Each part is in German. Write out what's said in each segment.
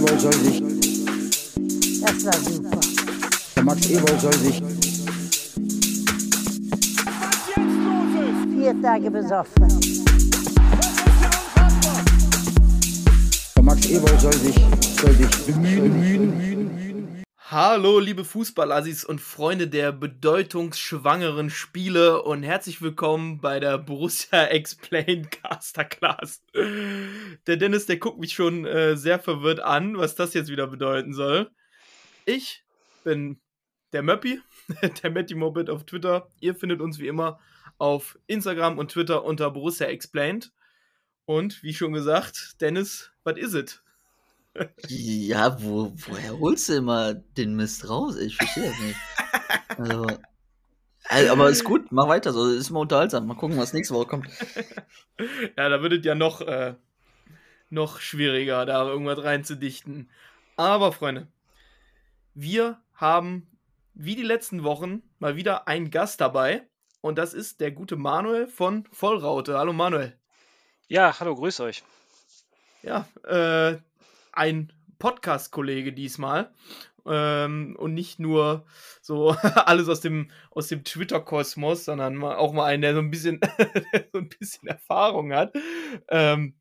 Ewald soll sich, Das war super. der Max Ewald soll sich, Vier Tage besoffen. der Max Ewald soll sich, soll sich bemühen, Hallo, liebe Fußballassis und Freunde der bedeutungsschwangeren Spiele und herzlich willkommen bei der Borussia Explained Caster Class. Der Dennis, der guckt mich schon äh, sehr verwirrt an, was das jetzt wieder bedeuten soll. Ich bin der Möppi, der Matty Mobit auf Twitter. Ihr findet uns wie immer auf Instagram und Twitter unter Borussia Explained. Und wie schon gesagt, Dennis, was is it? Ja, wo, woher holst du immer den Mist raus? Ich verstehe das nicht. Also, also, aber ist gut, mach weiter so, ist immer unterhaltsam. Mal gucken, was nächste Woche kommt. Ja, da wird es ja noch, äh, noch schwieriger, da irgendwas reinzudichten. Aber, Freunde, wir haben wie die letzten Wochen mal wieder einen Gast dabei. Und das ist der gute Manuel von Vollraute. Hallo Manuel. Ja, hallo, grüß euch. Ja, äh, ein Podcast-Kollege diesmal. Ähm, und nicht nur so alles aus dem, aus dem Twitter-Kosmos, sondern auch mal einen, der so ein bisschen, so ein bisschen Erfahrung hat. Ähm,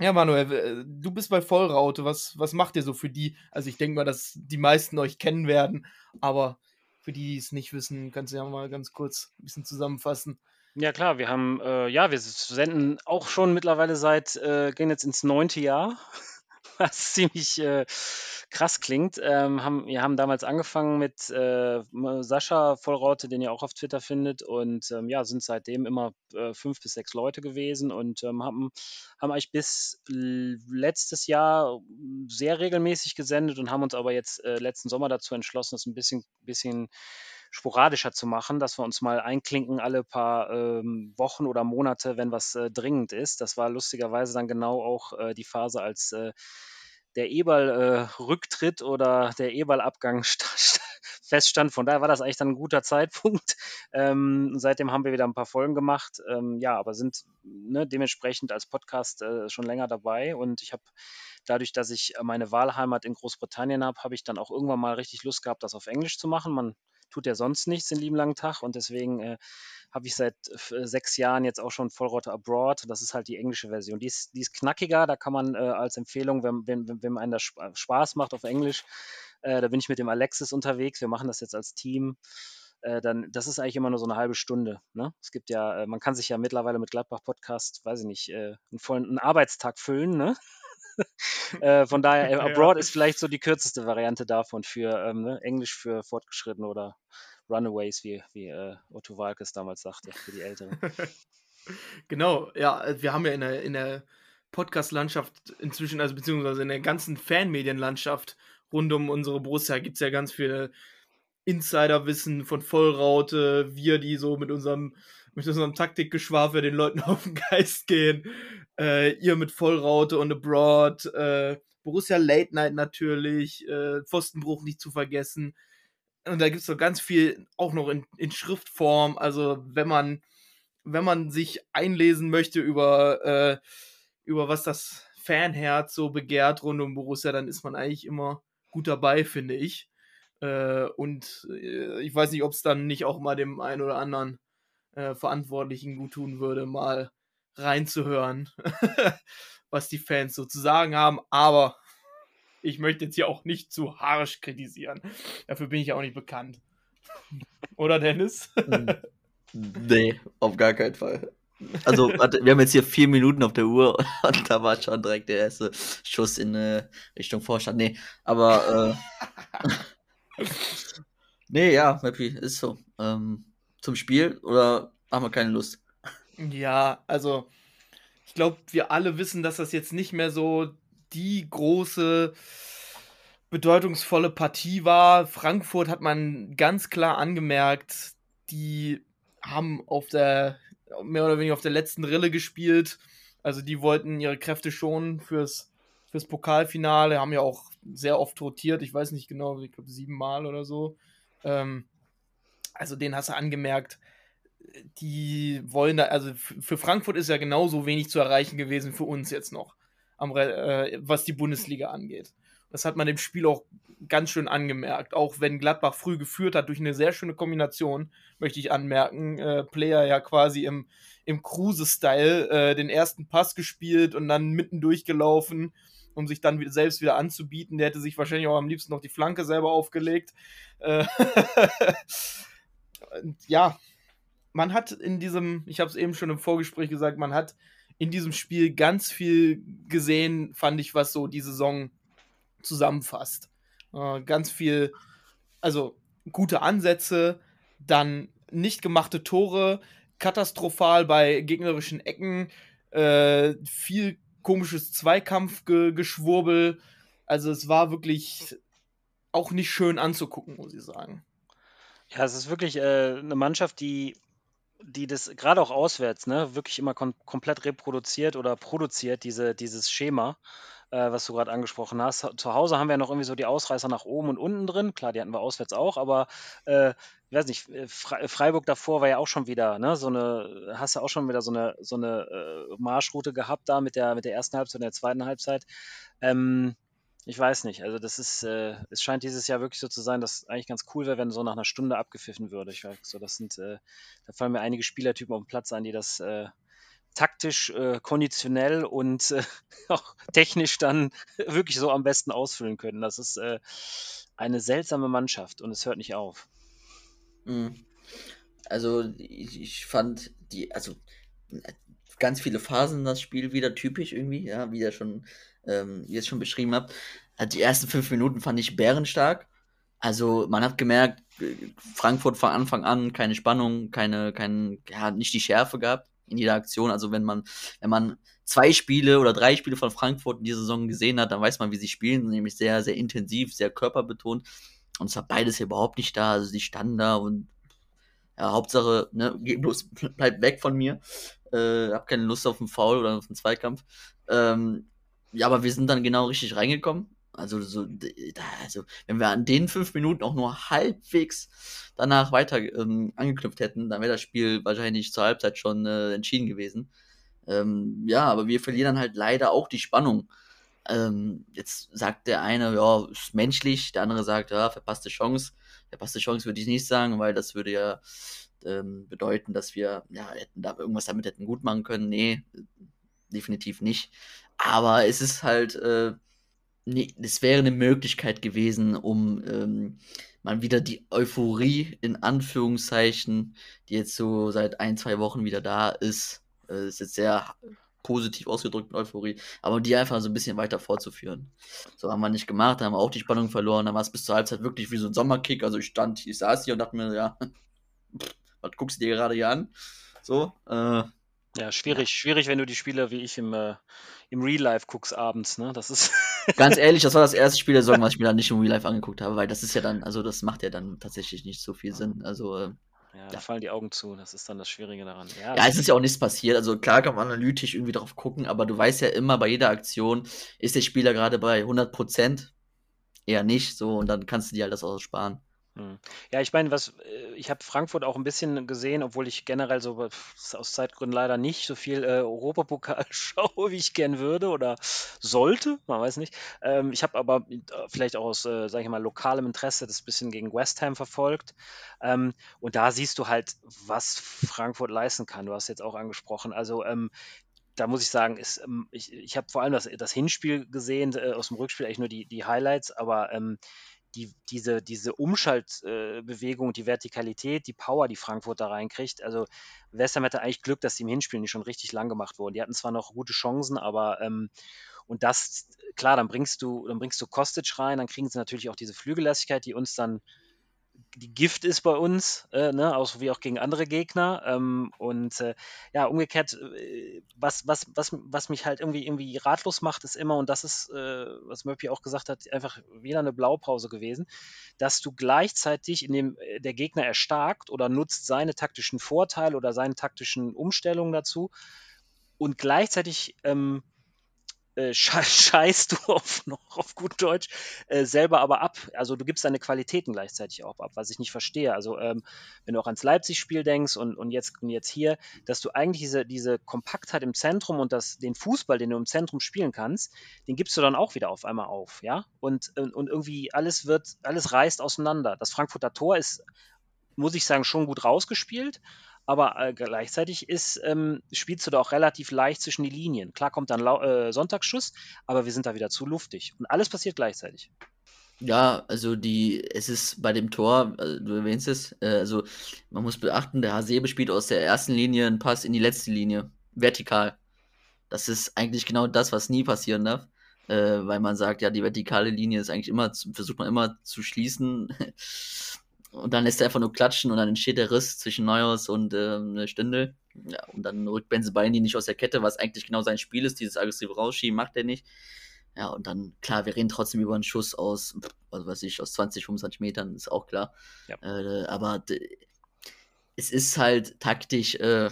ja, Manuel, du bist bei Vollraute. Was, was macht ihr so für die? Also, ich denke mal, dass die meisten euch kennen werden, aber für die, die es nicht wissen, kannst du ja mal ganz kurz ein bisschen zusammenfassen. Ja, klar, wir haben, äh, ja, wir senden auch schon mittlerweile seit, äh, gehen jetzt ins neunte Jahr, was ziemlich äh, krass klingt. Ähm, haben, wir haben damals angefangen mit äh, Sascha Vollraute, den ihr auch auf Twitter findet, und ähm, ja, sind seitdem immer äh, fünf bis sechs Leute gewesen und ähm, haben, haben eigentlich bis letztes Jahr sehr regelmäßig gesendet und haben uns aber jetzt äh, letzten Sommer dazu entschlossen, das ein bisschen, bisschen sporadischer zu machen, dass wir uns mal einklinken alle paar ähm, Wochen oder Monate, wenn was äh, dringend ist. Das war lustigerweise dann genau auch äh, die Phase, als äh, der Eberl-Rücktritt oder der Eberl-Abgang sta- sta- feststand. Von daher war das eigentlich dann ein guter Zeitpunkt. Ähm, seitdem haben wir wieder ein paar Folgen gemacht. Ähm, ja, aber sind ne, dementsprechend als Podcast äh, schon länger dabei. Und ich habe dadurch, dass ich äh, meine Wahlheimat in Großbritannien habe, habe ich dann auch irgendwann mal richtig Lust gehabt, das auf Englisch zu machen. Man tut ja sonst nichts den lieben langen Tag und deswegen äh, habe ich seit äh, sechs Jahren jetzt auch schon Vollrotte Abroad. Das ist halt die englische Version. Die ist, die ist knackiger, da kann man äh, als Empfehlung, wenn, wenn, wenn einem das Sp- Spaß macht auf Englisch, äh, da bin ich mit dem Alexis unterwegs. Wir machen das jetzt als Team. Äh, dann, das ist eigentlich immer nur so eine halbe Stunde. Ne? Es gibt ja, äh, man kann sich ja mittlerweile mit Gladbach Podcast, weiß ich nicht, einen vollen einen Arbeitstag füllen. Ne? äh, von daher, äh, Ja. Abroad ist vielleicht so die kürzeste Variante davon für ähm, ne? Englisch für Fortgeschrittene oder Runaways, wie, wie äh, Otto Walkes damals sagte, für die Älteren. Genau, ja, äh, wir haben ja in der, in der Podcast-Landschaft inzwischen, also beziehungsweise in der ganzen Fanmedienlandschaft rund um unsere Borussia gibt es ja ganz viele Insiderwissen von Vollraute, wir, die so mit unserem, mit unserem Taktikgeschwafel den Leuten auf den Geist gehen, äh, ihr mit Vollraute und Abroad, äh, Borussia Late Night natürlich, äh, Pfostenbruch nicht zu vergessen. Und da gibt es so ganz viel auch noch in, in Schriftform, also wenn man wenn man sich einlesen möchte über, äh, über was das Fanherz so begehrt rund um Borussia, dann ist man eigentlich immer gut dabei, finde ich. Äh, und äh, ich weiß nicht, ob es dann nicht auch mal dem einen oder anderen Verantwortlichen gut tun würde, mal reinzuhören, was die Fans so zu sagen haben. Aber ich möchte jetzt hier auch nicht zu harsch kritisieren. Dafür bin ich ja auch nicht bekannt. Oder Dennis? Nee, auf gar keinen Fall. Also, wir haben jetzt hier vier Minuten auf der Uhr und da war schon direkt der erste Schuss in äh, Richtung Vorstand. Nee, aber äh, nee, ja, Mappy, ist so. Ähm, zum Spiel oder haben wir keine Lust? Ja, also ich glaube, wir alle wissen, dass das jetzt nicht mehr so die große, bedeutungsvolle Partie war. Frankfurt hat man ganz klar angemerkt, die haben auf der, mehr oder weniger auf der letzten Rille gespielt. Also die wollten ihre Kräfte schonen fürs, fürs Pokalfinale, haben ja auch sehr oft rotiert, ich weiß nicht genau, ich glaube siebenmal oder so. Ähm, also den hast du angemerkt, die wollen da, also für Frankfurt ist ja genauso wenig zu erreichen gewesen für uns jetzt noch, am, äh, was die Bundesliga angeht. Das hat man dem Spiel auch ganz schön angemerkt. Auch wenn Gladbach früh geführt hat durch eine sehr schöne Kombination, möchte ich anmerken. Äh, Player ja quasi im, im Kruse-Style äh, den ersten Pass gespielt und dann mitten durchgelaufen, um sich dann wieder, selbst wieder anzubieten. Der hätte sich wahrscheinlich auch am liebsten noch die Flanke selber aufgelegt. Äh, ja, man hat in diesem, ich habe es eben schon im Vorgespräch gesagt, man hat in diesem Spiel ganz viel gesehen, fand ich, was so die Saison zusammenfasst. Äh, ganz viel, also gute Ansätze, dann nicht gemachte Tore, katastrophal bei gegnerischen Ecken, äh, viel komisches Zweikampfgeschwurbel. Also es war wirklich auch nicht schön anzugucken, muss ich sagen. Ja, es ist wirklich äh, eine Mannschaft, die, die das gerade auch auswärts, ne, wirklich immer kom komplett reproduziert oder produziert, diese, dieses Schema äh, was du gerade angesprochen hast. Zu Hause haben wir ja noch irgendwie so die Ausreißer nach oben und unten drin. Klar, die hatten wir auswärts auch, aber äh, ich weiß nicht, äh, Freiburg davor war ja auch schon wieder, ne, so eine, hast du auch schon wieder so eine, so eine äh, Marschroute gehabt da mit der, mit der ersten Halbzeit und der zweiten Halbzeit. Ähm, ich weiß nicht. Also das ist, äh, es scheint dieses Jahr wirklich so zu sein, dass eigentlich ganz cool wäre, wenn so nach einer Stunde abgepfiffen würde. Ich weiß so, das sind, äh, da fallen mir einige Spielertypen auf dem Platz ein, die das äh, taktisch, äh, konditionell und äh, auch technisch dann wirklich so am besten ausfüllen können. Das ist äh, eine seltsame Mannschaft und es hört nicht auf. Mhm. Also ich, ich fand die, also ganz viele Phasen das Spiel wieder typisch irgendwie, ja, wie ihr schon, ähm, es schon beschrieben habt. Also die ersten fünf Minuten fand ich bärenstark. Also man hat gemerkt, Frankfurt von Anfang an keine Spannung, keine, kein, ja, nicht die Schärfe gehabt in jeder Aktion. Also wenn man, wenn man zwei Spiele oder drei Spiele von Frankfurt in dieser Saison gesehen hat, dann weiß man, wie sie spielen, nämlich sehr, sehr intensiv, sehr körperbetont. Und es war beides hier überhaupt nicht da. Also die standen da und ja, Hauptsache, ne, bloß, bleib weg von mir. Äh, hab keine Lust auf einen Foul oder auf einen Zweikampf. Ähm, ja, aber wir sind dann genau richtig reingekommen. Also, so, also, wenn wir an den fünf Minuten auch nur halbwegs danach weiter ähm, angeknüpft hätten, dann wäre das Spiel wahrscheinlich zur Halbzeit schon äh, entschieden gewesen. Ähm, ja, aber wir verlieren dann halt leider auch die Spannung. Ähm, jetzt sagt der eine, ja, ist menschlich, der andere sagt, ja, verpasste Chance. Verpasste Chance würde ich nicht sagen, weil das würde ja ähm, bedeuten, dass wir ja, hätten da irgendwas damit hätten gut machen können. Nee, definitiv nicht. Aber es ist halt, äh, nee, das wäre eine Möglichkeit gewesen, um ähm, mal wieder die Euphorie in Anführungszeichen, die jetzt so seit ein, zwei Wochen wieder da ist, äh, ist jetzt sehr positiv ausgedrückt mit Euphorie, aber die einfach so ein bisschen weiter fortzuführen. So haben wir nicht gemacht, da haben wir auch die Spannung verloren, dann war es bis zur Halbzeit wirklich wie so ein Sommerkick, also ich stand, ich saß hier und dachte mir, ja, was guckst du dir gerade hier an? So, äh, ja, schwierig, schwierig, wenn du die Spiele wie ich im, äh, im Real Life guckst abends, ne? Das ist. Ganz ehrlich, das war das erste Spiel der Saison, was ich mir dann nicht im Real Life angeguckt habe, weil das ist ja dann, also das macht ja dann tatsächlich nicht so viel Sinn. Also. Äh, ja, da ja. fallen die Augen zu, das ist dann das Schwierige daran. Ja, ja es ist ja auch nichts passiert. Also klar kann man analytisch irgendwie drauf gucken, aber du weißt ja immer bei jeder Aktion, ist der Spieler gerade bei 100 Prozent? Eher nicht, so, und dann kannst du dir halt das auch sparen. Hm. Ja, ich meine, was äh, ich habe Frankfurt auch ein bisschen gesehen, obwohl ich generell so aus Zeitgründen leider nicht so viel äh, Europapokal schaue, wie ich gern würde oder sollte, man weiß nicht. Ähm, ich habe aber äh, vielleicht auch aus, äh, sage ich mal, lokalem Interesse das bisschen gegen West Ham verfolgt. Ähm, und da siehst du halt, was Frankfurt leisten kann. Du hast jetzt auch angesprochen. Also ähm, da muss ich sagen, ist, ähm, ich, ich habe vor allem das, das Hinspiel gesehen, äh, aus dem Rückspiel eigentlich nur die, die Highlights, aber ähm, die, diese, diese Umschaltbewegung, äh, die Vertikalität, die Power, die Frankfurt da reinkriegt. Also West Ham hatte eigentlich Glück, dass die im Hinspiel nicht schon richtig lang gemacht wurden. Die hatten zwar noch gute Chancen, aber ähm, und das, klar, dann bringst du, dann bringst du Kostic rein, dann kriegen sie natürlich auch diese Flügellastigkeit, die uns dann die Gift ist bei uns, äh, ne, auch wie auch gegen andere Gegner. Ähm, und äh, ja, umgekehrt, äh, was, was, was, was mich halt irgendwie, irgendwie ratlos macht, ist immer, und das ist, äh, was Murphy auch gesagt hat, einfach wieder eine Blaupause gewesen, dass du gleichzeitig, in dem äh, der Gegner erstarkt oder nutzt seine taktischen Vorteile oder seine taktischen Umstellungen dazu und gleichzeitig ähm, äh, scheißt du auf, noch auf gut Deutsch äh, selber aber ab. Also du gibst deine Qualitäten gleichzeitig auch ab, was ich nicht verstehe. Also ähm, wenn du auch ans Leipzig-Spiel denkst und, und, jetzt, und jetzt hier, dass du eigentlich diese, diese Kompaktheit im Zentrum und das, den Fußball, den du im Zentrum spielen kannst, den gibst du dann auch wieder auf einmal auf, ja? Und, und, und irgendwie alles wird, alles reißt auseinander. Das Frankfurter Tor ist, muss ich sagen, schon gut rausgespielt aber äh, gleichzeitig ist, ähm, spielst du da auch relativ leicht zwischen die Linien. Klar kommt dann äh, Sonntagsschuss, aber wir sind da wieder zu luftig. Und alles passiert gleichzeitig. Ja, also die, es ist bei dem Tor, also du erwähnst es, äh, also man muss beachten, der Hasebe spielt aus der ersten Linie einen Pass in die letzte Linie, vertikal. Das ist eigentlich genau das, was nie passieren darf, äh, weil man sagt, ja, die vertikale Linie ist eigentlich immer, versucht man immer zu schließen. Und dann lässt er einfach nur klatschen und dann entsteht der Riss zwischen Neuhaus und äh, Stündel. Ja, und dann rückt Benze Beini nicht aus der Kette, was eigentlich genau sein Spiel ist. Dieses aggressive Rausschieben macht er nicht. Ja, und dann, klar, wir reden trotzdem über einen Schuss aus, was weiß ich, aus 20, 25 Metern, ist auch klar. Ja. Äh, aber es ist halt taktisch äh,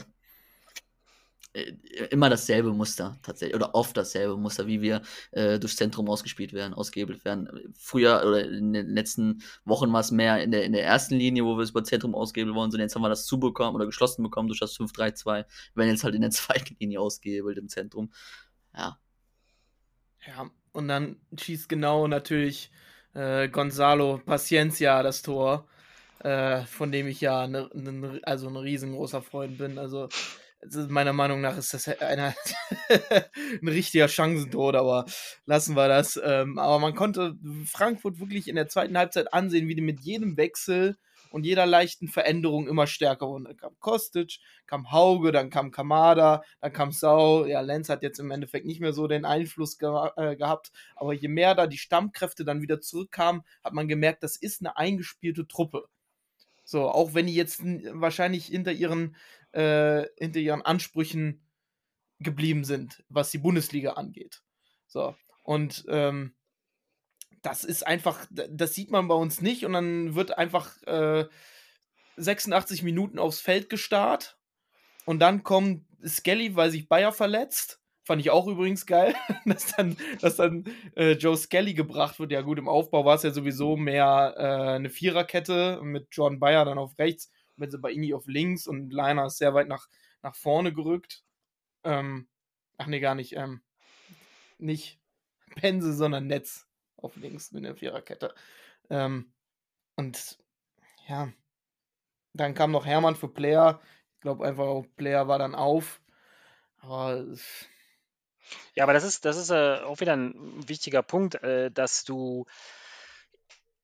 immer dasselbe Muster tatsächlich oder oft dasselbe Muster, wie wir äh, durchs Zentrum ausgespielt werden, ausgehebelt werden. Früher oder in den letzten Wochen war es mehr in der, in der ersten Linie, wo wir es über Zentrum ausgehebelt worden sind. Jetzt haben wir das zubekommen oder geschlossen bekommen durch das 5-3-2. Wir werden jetzt halt in der zweiten Linie ausgehebelt im Zentrum. Ja. Ja, und dann schießt genau natürlich äh, Gonzalo Paciencia das Tor, äh, von dem ich ja ne, ne, also ein riesengroßer Freund bin. Also meiner Meinung nach ist das einer, ein richtiger Chancentod, aber lassen wir das. Ähm, aber man konnte Frankfurt wirklich in der zweiten Halbzeit ansehen, wie die mit jedem Wechsel und jeder leichten Veränderung immer stärker wurden. Dann kam Kostic, kam Hauge, dann kam Kamada, dann kam Sau. Ja, Lenz hat jetzt im Endeffekt nicht mehr so den Einfluss ge äh, gehabt, aber je mehr da die Stammkräfte dann wieder zurückkamen, hat man gemerkt, das ist eine eingespielte Truppe. So, auch wenn die jetzt wahrscheinlich hinter ihren äh, hinter ihren Ansprüchen geblieben sind, was die Bundesliga angeht. So, und ähm, das ist einfach, das sieht man bei uns nicht und dann wird einfach äh, 86 Minuten aufs Feld gestarrt und dann kommt Skelly, weil sich Bayer verletzt. Fand ich auch übrigens geil, dass dann, dass dann äh, Joe Skelly gebracht wird. Ja, gut, im Aufbau war es ja sowieso mehr äh, eine Viererkette mit John Bayer dann auf rechts Benzebaini auf links und Leiner ist sehr weit nach, nach vorne gerückt. Ähm, ach nee, gar nicht. Ähm, nicht Pense, sondern Netz auf links mit der Viererkette. Ähm, und ja, dann kam noch Hermann für Player. Ich glaube einfach, Player war dann auf. Aber. Ja, aber das ist, das ist äh, auch wieder ein wichtiger Punkt, äh, dass du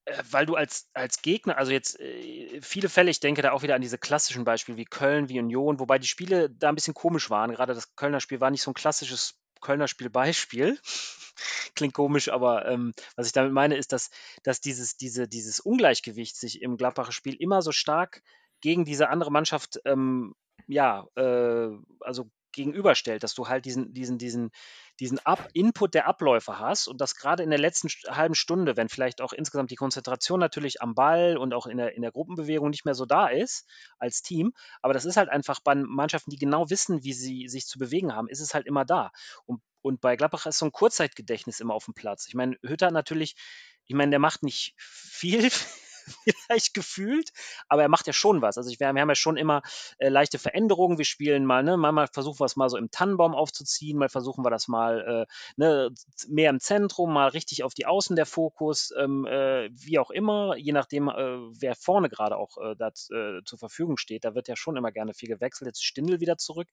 äh, weil du als, als Gegner, also jetzt äh, viele Fälle, ich denke da auch wieder an diese klassischen Beispiele wie Köln, wie Union, wobei die Spiele da ein bisschen komisch waren. Gerade das Kölner Spiel war nicht so ein klassisches Kölner Spiel-Beispiel. Klingt komisch, aber ähm, was ich damit meine, ist, dass, dass dieses, diese, dieses Ungleichgewicht sich im Gladbacher Spiel immer so stark gegen diese andere Mannschaft ähm, ja, äh, also gegenüberstellt, dass du halt diesen, diesen, diesen, diesen Up Input der Abläufe hast und das gerade in der letzten halben Stunde, wenn vielleicht auch insgesamt die Konzentration natürlich am Ball und auch in der, in der Gruppenbewegung nicht mehr so da ist als Team, aber das ist halt einfach bei Mannschaften, die genau wissen, wie sie sich zu bewegen haben, ist es halt immer da. Und, und bei Gladbach ist so ein Kurzzeitgedächtnis immer auf dem Platz. Ich meine, Hütter natürlich, ich meine, der macht nicht viel vielleicht gefühlt, aber er macht ja schon was. Also ich, wir, haben ja schon immer äh, leichte Veränderungen. Wir spielen mal, ne, mal, versuchen wir es mal so im Tannenbaum aufzuziehen, mal versuchen wir das mal äh, ne, mehr im Zentrum, mal richtig auf die Außen der Fokus, ähm, äh, wie auch immer, je nachdem, äh, wer vorne gerade auch äh, da, äh, zur Verfügung steht. Da wird ja schon immer gerne viel gewechselt. Jetzt Stindel wieder zurück.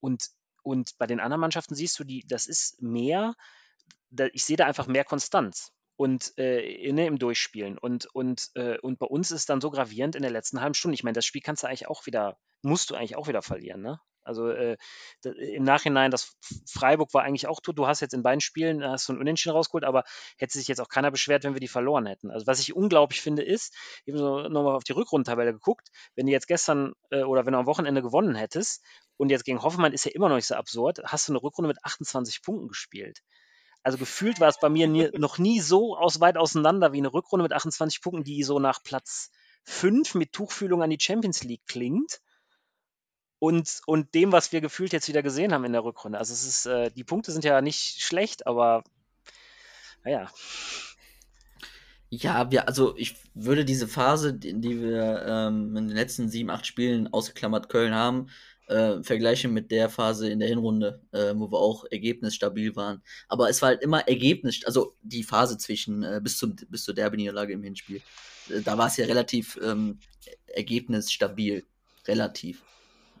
Und, und bei den anderen Mannschaften siehst du, die, das ist mehr, ich sehe da einfach mehr Konstanz und äh, ne, im Durchspielen. Und, und, äh, und bei uns ist dann so gravierend in der letzten halben Stunde. Ich meine, das Spiel kannst du eigentlich auch wieder, musst du eigentlich auch wieder verlieren, ne? Also äh, im Nachhinein, das Freiburg war eigentlich auch tot. Du hast jetzt in beiden Spielen hast du ein Unentschieden rausgeholt, aber hätte sich jetzt auch keiner beschwert, wenn wir die verloren hätten. Also was ich unglaublich finde, ist, ich habe nochmal auf die Rückrundentabelle geguckt, wenn du jetzt gestern äh, oder wenn du am Wochenende gewonnen hättest und jetzt gegen Hoffenheim ist ja immer noch nicht so absurd, hast du eine Rückrunde mit 28 Punkten gespielt. Also gefühlt war es bei mir nie, noch nie so aus, weit auseinander wie eine Rückrunde mit 28 Punkten, die so nach Platz 5 mit Tuchfühlung an die Champions League klingt. und, und dem, was wir gefühlt jetzt wieder gesehen haben in der Rückrunde. Also es ist, äh, die Punkte sind ja nicht schlecht, aber naja. Ja, wir, also ich würde diese Phase, die, die wir ähm, in den letzten sieben, acht Spielen ausgeklammert Köln haben, äh, vergleichen mit der Phase in der Hinrunde, äh, wo wir auch ergebnisstabil waren. Aber es war halt immer Ergebnis, also die Phase zwischen äh, bis, zum, bis zur Derby-Niederlage im Hinspiel. Äh, da war es ja relativ ähm, ergebnisstabil. Relativ.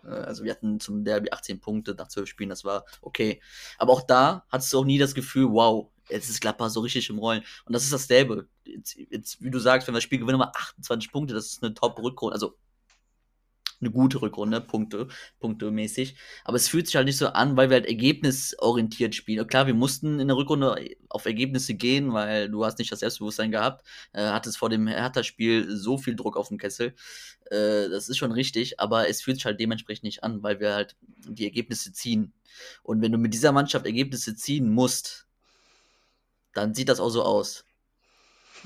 Äh, also wir hatten zum Derby 18 Punkte nach 12 Spielen, das war okay. Aber auch da hattest du auch nie das Gefühl, wow, jetzt ist Gladbach so richtig im Rollen. Und das ist dasselbe. Jetzt, jetzt, wie du sagst, wenn wir das Spiel gewinnen, mal 28 Punkte, das ist eine Top-Rückrunde. Also eine gute Rückrunde, Punkte, punktemäßig. Aber es fühlt sich halt nicht so an, weil wir halt ergebnisorientiert spielen. Und klar, wir mussten in der Rückrunde auf Ergebnisse gehen, weil du hast nicht das Selbstbewusstsein gehabt. Äh, hattest vor dem Hertha-Spiel so viel Druck auf dem Kessel. Äh, das ist schon richtig, aber es fühlt sich halt dementsprechend nicht an, weil wir halt die Ergebnisse ziehen. Und wenn du mit dieser Mannschaft Ergebnisse ziehen musst, dann sieht das auch so aus.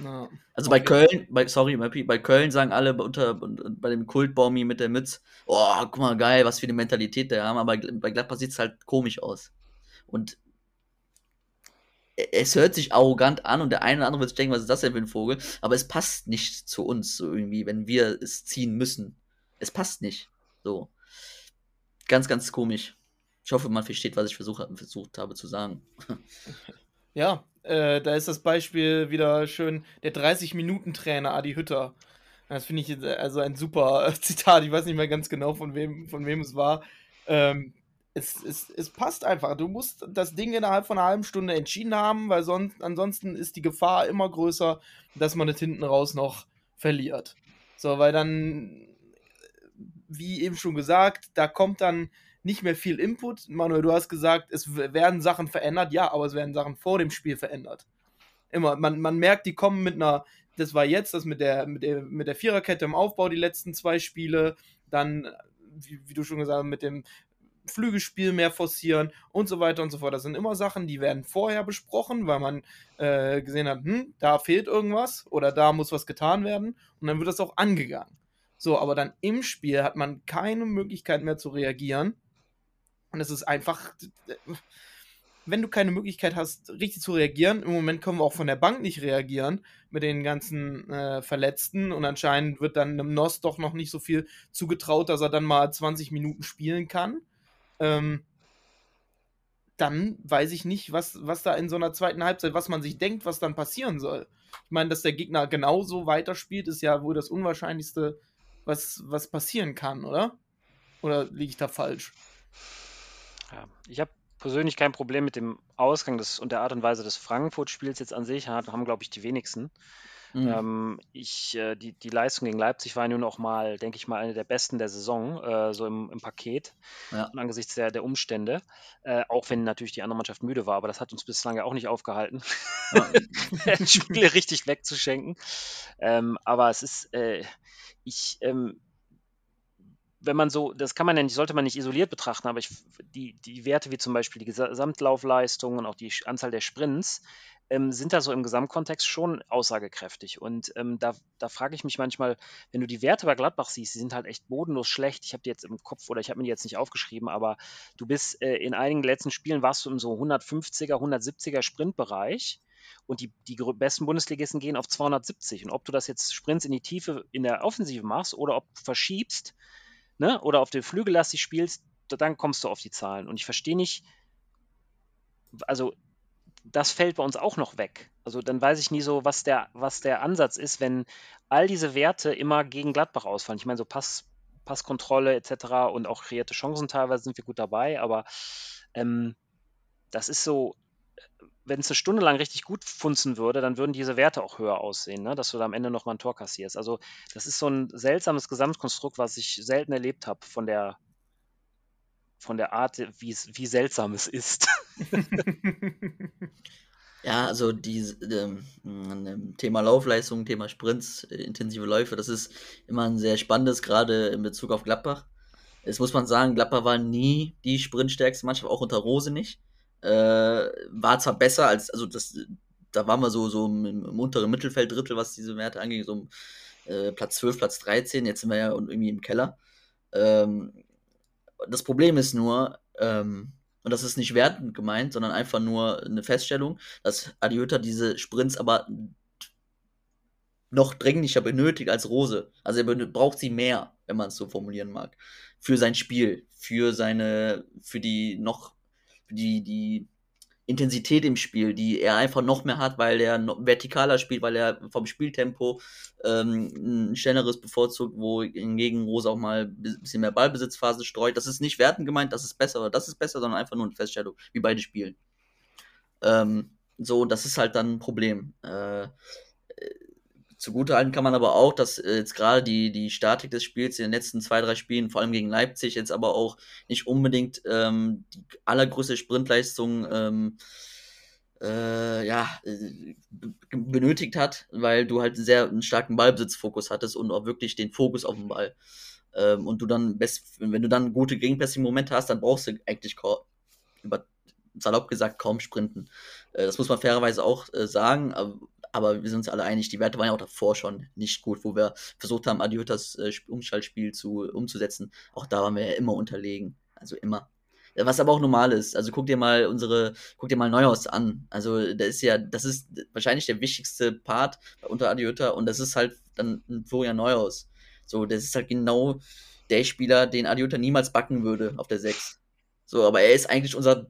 Ja. Also bei Köln, bei, sorry, bei Köln sagen alle unter, bei dem Kultbaumi mit der Mütze, oh, guck mal, geil, was für eine Mentalität der haben, aber bei Gladbach sieht es halt komisch aus. Und es hört sich arrogant an und der eine oder andere wird sich denken, was ist das denn für ein Vogel? Aber es passt nicht zu uns, so irgendwie, wenn wir es ziehen müssen. Es passt nicht. So. Ganz, ganz komisch. Ich hoffe, man versteht, was ich versuch, versucht habe zu sagen. Ja, äh, da ist das Beispiel wieder schön, der 30-Minuten-Trainer Adi Hütter. Das finde ich äh, also ein super Zitat. Ich weiß nicht mehr ganz genau, von wem, von wem es war. Ähm, es, es, es passt einfach. Du musst das Ding innerhalb von einer halben Stunde entschieden haben, weil sonst, ansonsten ist die Gefahr immer größer, dass man es hinten raus noch verliert. So, weil dann, wie eben schon gesagt, da kommt dann nicht mehr viel Input. Manuel, du hast gesagt, es werden Sachen verändert. Ja, aber es werden Sachen vor dem Spiel verändert. Immer. Man, man merkt, die kommen mit einer, das war jetzt das mit der, mit der, mit der Viererkette im Aufbau, die letzten zwei Spiele. Dann, wie, wie du schon gesagt hast, mit dem Flügelspiel mehr forcieren und so weiter und so fort. Das sind immer Sachen, die werden vorher besprochen, weil man äh, gesehen hat, hm, da fehlt irgendwas oder da muss was getan werden und dann wird das auch angegangen. So, aber dann im Spiel hat man keine Möglichkeit mehr zu reagieren und es ist einfach, wenn du keine Möglichkeit hast, richtig zu reagieren, im Moment können wir auch von der Bank nicht reagieren mit den ganzen äh, Verletzten und anscheinend wird dann einem Nos doch noch nicht so viel zugetraut, dass er dann mal 20 Minuten spielen kann. Ähm, dann weiß ich nicht, was, was da in so einer zweiten Halbzeit, was man sich denkt, was dann passieren soll. Ich meine, dass der Gegner genauso weiterspielt, ist ja wohl das Unwahrscheinlichste, was, was passieren kann, oder? Oder liege ich da falsch? Ja, ich habe persönlich kein Problem mit dem Ausgang des, und der Art und Weise des Frankfurt-Spiels jetzt an sich, haben, glaube ich, die wenigsten. Mhm. Ähm, ich, äh, die, die Leistung gegen Leipzig war nun auch mal, denke ich mal, eine der besten der Saison, äh, so im, im Paket, ja. angesichts der, der Umstände. Äh, auch wenn natürlich die andere Mannschaft müde war, aber das hat uns bislang ja auch nicht aufgehalten, ja. Spiele richtig wegzuschenken. Ähm, aber es ist, äh, ich, ähm, wenn man so, das kann man ja nicht, sollte man nicht isoliert betrachten, aber ich, die, die Werte wie zum Beispiel die Gesamtlaufleistung und auch die Anzahl der Sprints ähm, sind da so im Gesamtkontext schon aussagekräftig. Und ähm, da, da frage ich mich manchmal, wenn du die Werte bei Gladbach siehst, die sind halt echt bodenlos schlecht. Ich habe die jetzt im Kopf oder ich habe mir die jetzt nicht aufgeschrieben, aber du bist äh, in einigen letzten Spielen warst du im so 150er, 170er Sprintbereich und die, die besten Bundesligisten gehen auf 270. Und ob du das jetzt Sprints in die Tiefe in der Offensive machst oder ob du verschiebst, ne, oder auf den Flügellastig spielst, dann kommst du auf die Zahlen. Und ich verstehe nicht, also das fällt bei uns auch noch weg. Also dann weiß ich nie so, was der, was der Ansatz ist, wenn all diese Werte immer gegen Gladbach ausfallen. Ich meine, so Pass, Passkontrolle etc. und auch kreierte Chancen teilweise sind wir gut dabei, aber ähm, das ist so, wenn es eine Stunde lang richtig gut funzen würde, dann würden diese Werte auch höher aussehen, ne? dass du da am Ende nochmal ein Tor kassierst. Also das ist so ein seltsames Gesamtkonstrukt, was ich selten erlebt habe von der, von der Art, wie, seltsam es ist. ja, also die, ähm, Thema Laufleistung, Thema Sprints, äh, intensive Läufe, das ist immer ein sehr spannendes, gerade in Bezug auf Gladbach. Jetzt muss man sagen, Gladbach war nie die sprintstärkste Mannschaft, auch unter Rose nicht. Äh, war zwar besser als, also das, da waren wir so, so im, im unteren Mittelfelddrittel, was diese Werte angeht, so äh, Platz 12, Platz 13, jetzt sind wir ja irgendwie im Keller. Ähm, das Problem ist nur, ähm, und das ist nicht wertend gemeint, sondern einfach nur eine Feststellung, dass Adiota diese Sprints aber noch dringlicher benötigt als Rose. Also er braucht sie mehr, wenn man es so formulieren mag. Für sein Spiel, für seine, für die noch, die, die Intensität im Spiel, die er einfach noch mehr hat, weil er vertikaler spielt, weil er vom Spieltempo ähm, ein schnelleres bevorzugt, wo hingegen Rose auch mal ein bisschen mehr Ballbesitzphase streut. Das ist nicht werten gemeint, das ist besser oder das ist besser, sondern einfach nur eine Feststellung, wie beide spielen. Ähm, so, das ist halt dann ein Problem. Äh, Zugutehalten kann man aber auch, dass äh, jetzt gerade die, die Statik des Spiels in den letzten zwei, drei Spielen, vor allem gegen Leipzig, jetzt aber auch nicht unbedingt ähm, die allergrößte Sprintleistung ähm, äh, ja, äh, benötigt hat, weil du halt sehr einen starken Ballbesitzfokus hattest und auch wirklich den Fokus auf den Ball. Ähm, und du dann, best, wenn du dann gute Gegenpressing-Momente hast, dann brauchst du eigentlich über salopp gesagt kaum sprinten. Äh, das muss man fairerweise auch äh, sagen. Aber aber wir sind uns alle einig, die Werte waren ja auch davor schon nicht gut, wo wir versucht haben, Adiotas äh, Umschaltspiel zu, umzusetzen. Auch da waren wir ja immer unterlegen. Also immer. Was aber auch normal ist. Also guck dir mal unsere, guck dir mal Neuhaus an. Also das ist ja, das ist wahrscheinlich der wichtigste Part unter Adiota und das ist halt dann Florian Neuhaus. So, das ist halt genau der Spieler, den Adiota niemals backen würde auf der 6. So, aber er ist eigentlich unser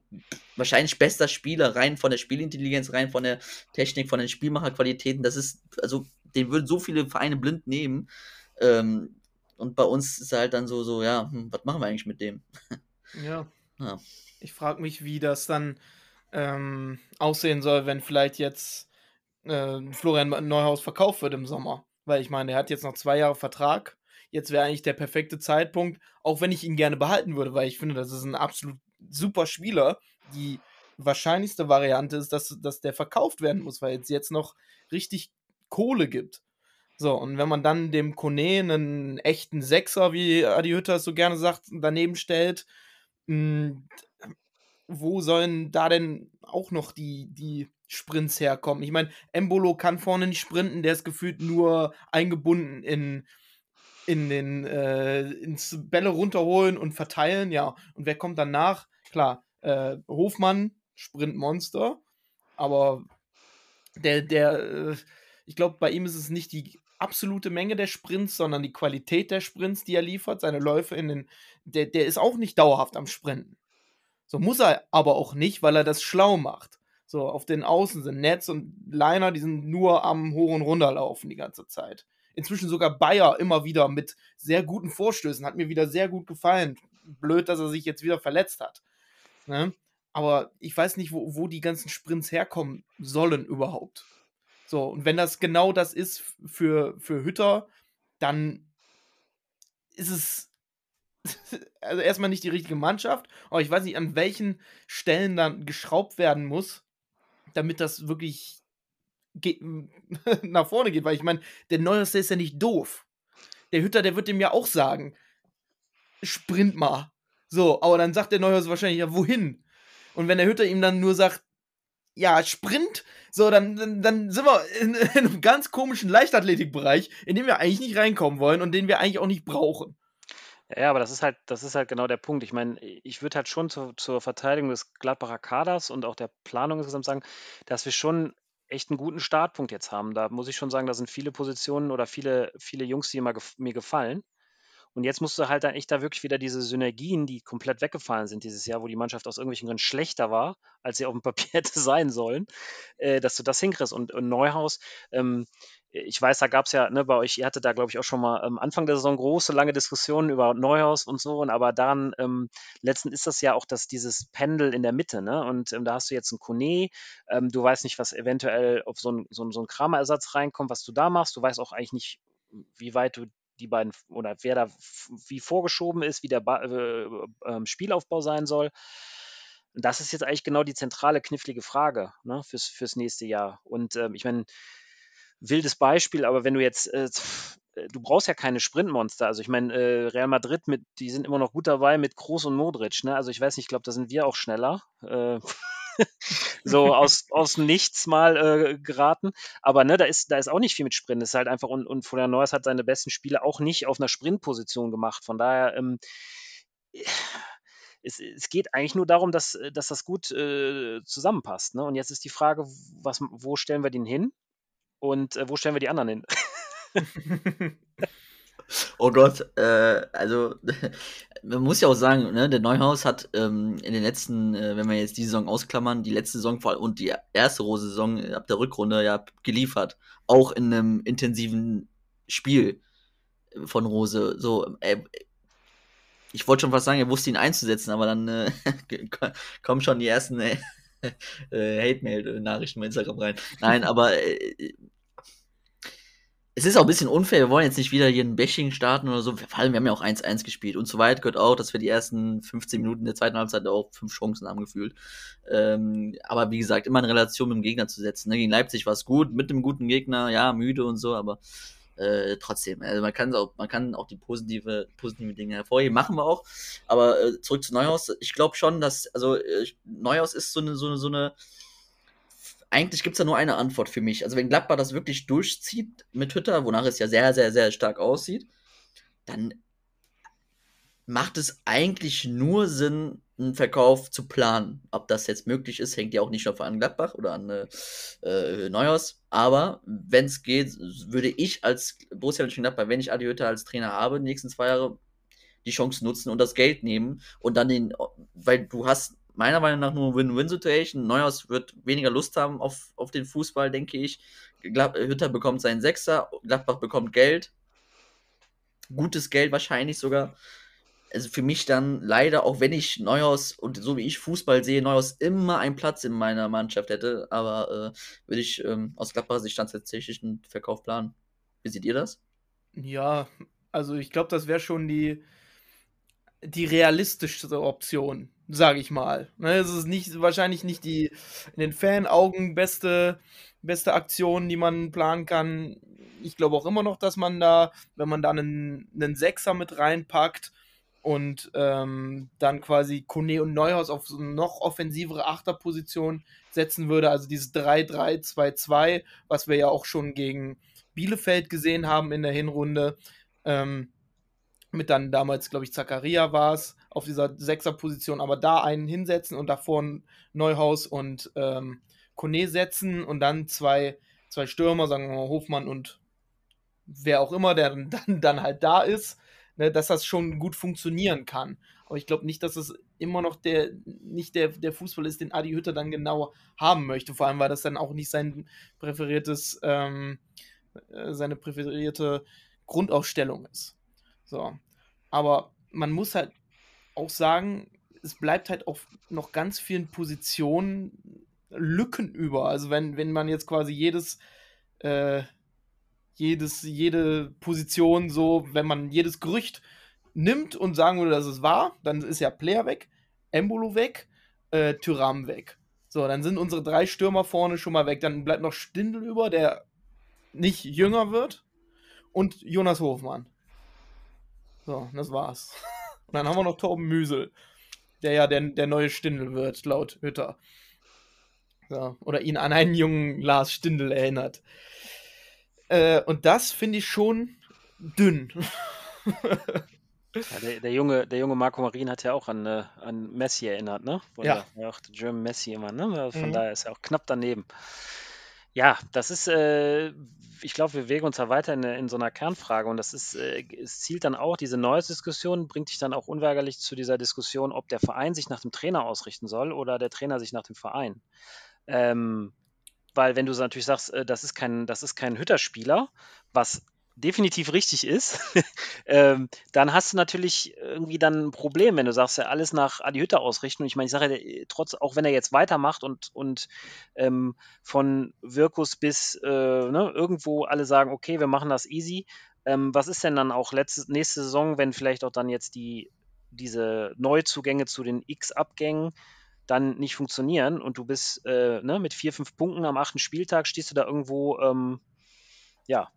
wahrscheinlich bester Spieler, rein von der Spielintelligenz, rein von der Technik, von den Spielmacherqualitäten. Das ist, also, den würden so viele Vereine blind nehmen. Ähm, und bei uns ist er halt dann so, so, ja, hm, was machen wir eigentlich mit dem? Ja. ja. Ich frage mich, wie das dann ähm, aussehen soll, wenn vielleicht jetzt äh, Florian Neuhaus verkauft wird im Sommer. Weil ich meine, er hat jetzt noch zwei Jahre Vertrag jetzt wäre eigentlich der perfekte Zeitpunkt, auch wenn ich ihn gerne behalten würde, weil ich finde, das ist ein absolut super Spieler. Die wahrscheinlichste Variante ist, dass, dass der verkauft werden muss, weil es jetzt noch richtig Kohle gibt. So, und wenn man dann dem Kone einen echten Sechser, wie Adi Hütter es so gerne sagt, daneben stellt, hm, wo sollen da denn auch noch die, die Sprints herkommen? Ich meine, Embolo kann vorne nicht sprinten, der ist gefühlt nur eingebunden in, in den äh, ins Bälle runterholen und verteilen, ja. Und wer kommt danach? Klar, äh, Hofmann, Sprintmonster, aber der, der, äh, ich glaube, bei ihm ist es nicht die absolute Menge der Sprints, sondern die Qualität der Sprints, die er liefert, seine Läufe in den, der, der ist auch nicht dauerhaft am Sprinten. So muss er aber auch nicht, weil er das schlau macht. So, auf den Außen sind Netz und Liner, die sind nur am Hoch- und Runterlaufen die ganze Zeit inzwischen sogar Bayer immer wieder mit sehr guten Vorstößen. Hat mir wieder sehr gut gefallen. Blöd, dass er sich jetzt wieder verletzt hat. Ne? Aber ich weiß nicht, wo, wo die ganzen Sprints herkommen sollen überhaupt. So, und wenn das genau das ist für, für Hütter, dann ist es also erstmal nicht die richtige Mannschaft, aber ich weiß nicht, an welchen Stellen dann geschraubt werden muss, damit das wirklich nach vorne geht, weil ich meine, der Neueste ist ja nicht doof. Der Hütter, der wird dem ja auch sagen, sprint mal. So, aber dann sagt der Neuhaus wahrscheinlich, ja, wohin? Und wenn der Hütter ihm dann nur sagt, ja, Sprint, so, dann, dann, dann sind wir in, in, einem ganz komischen Leichtathletikbereich, in dem wir eigentlich nicht reinkommen wollen und den wir eigentlich auch nicht brauchen. Ja, aber das ist halt, das ist halt genau der Punkt. Ich meine, ich würde halt schon zur, zur Verteidigung des Gladbacher Kaders und auch der Planung insgesamt sagen, dass wir schon echt einen guten Startpunkt jetzt haben. Da muss ich schon sagen, da sind viele Positionen oder viele, viele Jungs, die immer gef mir gefallen. Und jetzt musst du halt dann echt da wirklich wieder diese Synergien, die komplett weggefallen sind dieses Jahr, wo die Mannschaft aus irgendwelchen Gründen schlechter war, als sie auf dem Papier hätte sein sollen, äh, dass du das hinkriegst. Und, und Neuhaus, ähm, ich weiß, da gab es ja ne, bei euch, ihr hattet da, glaube ich, auch schon mal am Anfang der Saison große, lange Diskussionen über Neuhaus und so, und aber daran, ähm, letzten ist das ja auch dass dieses Pendel in der Mitte, ne? Und ähm, da hast du jetzt einen Kone, ähm, du weißt nicht, was eventuell auf so einen so so ein Kramerersatz reinkommt, was du da machst. Du weißt auch eigentlich nicht, wie weit du die beiden oder wer da wie vorgeschoben ist, wie der ba äh, äh, Spielaufbau sein soll. Das ist jetzt eigentlich genau die zentrale, knifflige Frage ne, fürs, fürs nächste Jahr. Und ähm, ich meine, wildes Beispiel, aber wenn du jetzt, äh, äh, du brauchst ja keine Sprintmonster. Also ich meine, äh, Real Madrid, mit, die sind immer noch gut dabei mit Kroos und Modric. Ne? Also ich weiß nicht, ich glaube, da sind wir auch schneller. Äh, so aus, aus nichts mal äh, geraten. Aber ne, da ist, da ist auch nicht viel mit Sprint. Das ist halt einfach, und, und Florian Neuers hat seine besten Spiele auch nicht auf einer Sprintposition gemacht. Von daher, ähm, es, es geht eigentlich nur darum, dass, dass das gut äh, zusammenpasst. Ne? Und jetzt ist die Frage, was, wo stellen wir den hin und äh, wo stellen wir die anderen hin? Oh Gott, äh, also man muss ja auch sagen, ne, der Neuhaus hat ähm, in den letzten, äh, wenn wir jetzt die Saison ausklammern, die letzte Saison vor allem und die erste Rose-Saison ab der Rückrunde ja geliefert. Auch in einem intensiven Spiel von Rose. So, äh, ich wollte schon fast sagen, er wusste ihn einzusetzen, aber dann äh, kommen schon die ersten äh, Hate-Mail-Nachrichten bei Instagram rein. Nein, aber äh, es ist auch ein bisschen unfair, wir wollen jetzt nicht wieder hier ein Bashing starten oder so. Vor allem, wir haben ja auch 1-1 gespielt. Und so weit gehört auch, dass wir die ersten 15 Minuten der zweiten Halbzeit auch fünf Chancen haben gefühlt. Ähm, aber wie gesagt, immer in Relation mit dem Gegner zu setzen. Ne? Gegen Leipzig war es gut, mit einem guten Gegner, ja, müde und so, aber äh, trotzdem, also man kann auch, man kann auch die positive, positive Dinge hervorheben, machen wir auch. Aber äh, zurück zu Neuhaus, ich glaube schon, dass, also äh, Neuhaus ist so eine, so eine, so eine eigentlich gibt es da nur eine Antwort für mich. Also wenn Gladbach das wirklich durchzieht mit Hütter, wonach es ja sehr, sehr, sehr stark aussieht, dann macht es eigentlich nur Sinn, einen Verkauf zu planen. Ob das jetzt möglich ist, hängt ja auch nicht nur an Gladbach oder an äh, äh Neuhaus. Aber wenn es geht, würde ich als Borussia Mönchengladbach, wenn ich Adi Hütter als Trainer habe, die nächsten zwei Jahre die Chance nutzen und das Geld nehmen und dann den, weil du hast meiner Meinung nach nur Win-Win-Situation. Neuhaus wird weniger Lust haben auf, auf den Fußball, denke ich. Hütter bekommt seinen Sechser, Gladbach bekommt Geld. Gutes Geld wahrscheinlich sogar. Also für mich dann leider, auch wenn ich Neuhaus und so wie ich Fußball sehe, Neuhaus immer einen Platz in meiner Mannschaft hätte, aber äh, würde ich ähm, aus Gladbacher Sicht dann tatsächlich einen Verkauf planen. Wie seht ihr das? Ja, also ich glaube, das wäre schon die, die realistischste Option sage ich mal. Ne, es ist nicht, wahrscheinlich nicht die in den Fanaugen beste, beste Aktion, die man planen kann. Ich glaube auch immer noch, dass man da, wenn man da einen, einen Sechser mit reinpackt und ähm, dann quasi Kone und Neuhaus auf so eine noch offensivere Achterposition setzen würde, also dieses 3-3-2-2, was wir ja auch schon gegen Bielefeld gesehen haben in der Hinrunde. Ähm, mit dann damals, glaube ich, Zakaria war es, auf dieser Sechserposition, aber da einen hinsetzen und davor Neuhaus und ähm, Kone setzen und dann zwei, zwei Stürmer, sagen wir mal Hofmann und wer auch immer, der dann, dann halt da ist, ne, dass das schon gut funktionieren kann. Aber ich glaube nicht, dass es immer noch der, nicht der, der Fußball ist, den Adi Hütter dann genau haben möchte. Vor allem, weil das dann auch nicht sein präferiertes, ähm, äh, seine präferierte Grundausstellung ist. So. Aber man muss halt auch sagen, es bleibt halt auf noch ganz vielen Positionen Lücken über. Also wenn, wenn man jetzt quasi jedes, äh, jedes, jede Position so, wenn man jedes Gerücht nimmt und sagen würde, dass es wahr, dann ist ja Player weg, Embolo weg, äh, Tyram weg. So, dann sind unsere drei Stürmer vorne schon mal weg. Dann bleibt noch Stindel über, der nicht jünger wird. Und Jonas Hofmann. So, das war's. Und dann haben wir noch Torben Müsel, der ja der, der neue Stindel wird, laut Hütter. So, oder ihn an einen jungen Lars Stindel erinnert. Äh, und das finde ich schon dünn. Ja, der, der, junge, der junge Marco Marin hat ja auch an, äh, an Messi erinnert, ne? Von ja. Der, auch der German Messi immer, ne? Von mhm. daher ist er auch knapp daneben. Ja, das ist, äh, ich glaube, wir bewegen uns da weiter in, in, so einer Kernfrage und das ist, äh, es zielt dann auch, diese neue Diskussion bringt dich dann auch unweigerlich zu dieser Diskussion, ob der Verein sich nach dem Trainer ausrichten soll oder der Trainer sich nach dem Verein. Ähm, weil wenn du natürlich sagst, äh, das ist kein, das ist kein Hütterspieler, was definitiv richtig ist, ähm, dann hast du natürlich irgendwie dann ein Problem, wenn du sagst, ja, alles nach Adi Hütter ausrichten. Und ich meine, ich sage ja, trotz, auch wenn er jetzt weitermacht und, und ähm, von Wirkus bis äh, ne, irgendwo alle sagen, okay, wir machen das easy. Ähm, was ist denn dann auch letzte, nächste Saison, wenn vielleicht auch dann jetzt die, diese Neuzugänge zu den X-Abgängen dann nicht funktionieren und du bist äh, ne, mit vier, fünf Punkten am achten Spieltag, stehst du da irgendwo, ähm, ja,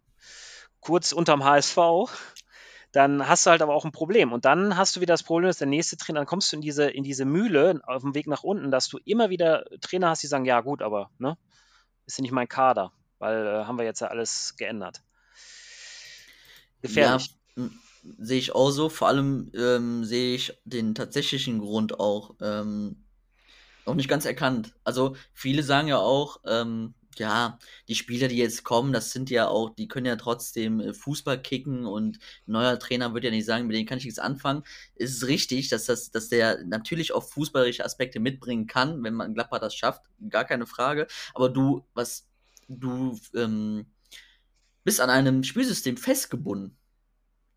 kurz unterm HSV, dann hast du halt aber auch ein Problem. Und dann hast du wieder das Problem, dass der nächste Trainer, dann kommst du in diese, in diese Mühle auf dem Weg nach unten, dass du immer wieder Trainer hast, die sagen, ja gut, aber ne, ist ja nicht mein Kader, weil äh, haben wir jetzt ja alles geändert. Gefährlich. Ja, sehe ich auch so. Vor allem ähm, sehe ich den tatsächlichen Grund auch ähm, noch nicht ganz erkannt. Also viele sagen ja auch, ähm, ja, die Spieler, die jetzt kommen, das sind ja auch, die können ja trotzdem äh, Fußball kicken und ein neuer Trainer wird ja nicht sagen, mit denen kann ich nichts anfangen. Es ist richtig, dass, das, dass der natürlich auch fußballerische Aspekte mitbringen kann, wenn man Gladbach das schafft, gar keine Frage. Aber du, was, du ähm, bist an einem Spielsystem festgebunden.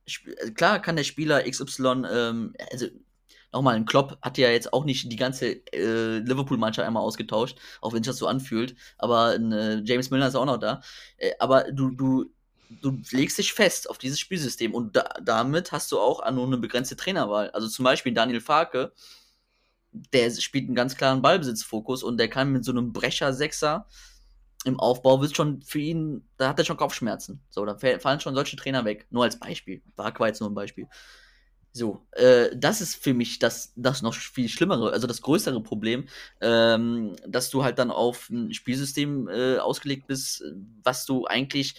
Äh, klar kann der Spieler XY, ähm, also nochmal, ein Klopp hat ja jetzt auch nicht die ganze äh, Liverpool-Mannschaft einmal ausgetauscht, auch wenn sich das so anfühlt. Aber äh, James Milner ist auch noch da. Äh, aber du, du, du legst dich fest auf dieses Spielsystem und da, damit hast du auch nur eine begrenzte Trainerwahl. Also zum Beispiel Daniel Farke, der spielt einen ganz klaren Ballbesitzfokus und der kann mit so einem Brecher-Sechser im Aufbau wird schon für ihn, da hat er schon Kopfschmerzen. So, da fallen schon solche Trainer weg. Nur als Beispiel. Bark war jetzt nur ein Beispiel. So, äh, das ist für mich das, das noch viel schlimmere, also das größere Problem, ähm, dass du halt dann auf ein Spielsystem äh, ausgelegt bist, was du eigentlich,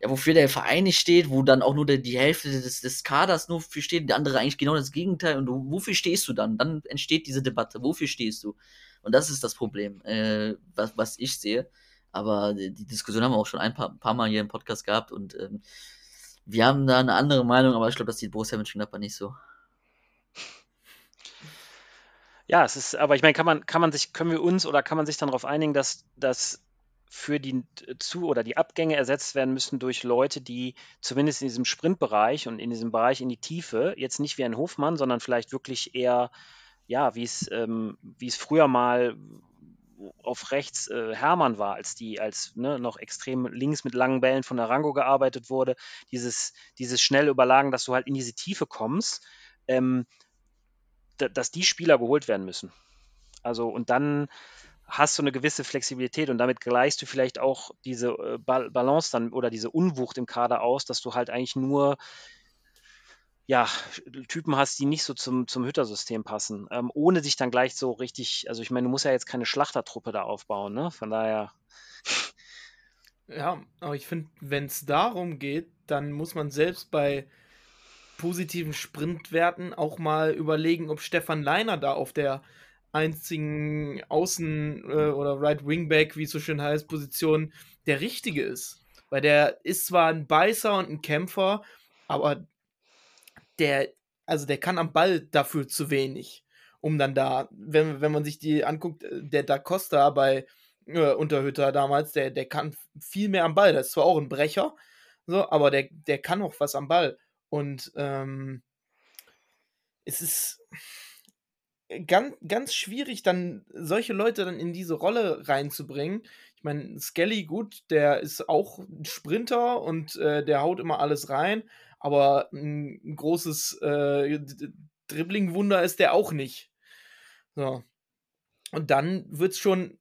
ja, wofür der Verein nicht steht, wo dann auch nur der, die Hälfte des, des Kaders nur für steht, der andere eigentlich genau das Gegenteil. Und du, wofür stehst du dann? Dann entsteht diese Debatte. Wofür stehst du? Und das ist das Problem, äh, was, was ich sehe. Aber die, Diskussion haben wir auch schon ein paar, paar Mal hier im Podcast gehabt und ähm, wir haben da eine andere Meinung, aber ich glaube, das sieht Borussia Mönchengladbach nicht so. Ja, es ist, aber ich meine, kann man, kann man sich, können wir uns oder kann man sich dann darauf einigen, dass, dass für die Zu- oder die Abgänge ersetzt werden müssen durch Leute, die zumindest in diesem Sprintbereich und in diesem Bereich in die Tiefe, jetzt nicht wie ein Hofmann, sondern vielleicht wirklich eher, ja, wie es, ähm, es früher mal auf rechts äh, Hermann war, als die, als ne, noch extrem links mit langen Bällen von Arango gearbeitet wurde, dieses, dieses schnelle Überlagen, dass du halt in diese Tiefe kommst, ähm, dass die Spieler geholt werden müssen. Also und dann hast du eine gewisse Flexibilität und damit gleichst du vielleicht auch diese äh, Balance dann oder diese Unwucht im Kader aus, dass du halt eigentlich nur ja, Typen hast, die nicht so zum, zum Hüttersystem passen, ähm, ohne sich dann gleich so richtig, also ich meine, du musst ja jetzt keine Schlachtertruppe da aufbauen, ne? Von daher. Ja, aber ich finde, wenn es darum geht, dann muss man selbst bei positiven Sprintwerten auch mal überlegen, ob Stefan Leiner da auf der einzigen Außen- äh, oder Right Wingback, wie es so schön heißt, Position der richtige ist. Weil der ist zwar ein Beißer und ein Kämpfer, aber der, also der kann am Ball dafür zu wenig, um dann da, wenn, wenn man sich die anguckt, äh, der Da Costa bei äh, Unterhütter damals, der, der kann viel mehr am Ball. Das ist zwar auch ein Brecher, so, aber der, der kann auch was am Ball. Und ähm, es ist ganz, ganz schwierig, dann solche Leute dann in diese Rolle reinzubringen. Ich meine, Skelly, gut, der ist auch ein Sprinter und äh, der haut immer alles rein aber ein, großes äh, Dribbling-Wunder ist der auch nicht. So. Und dann wird es schon,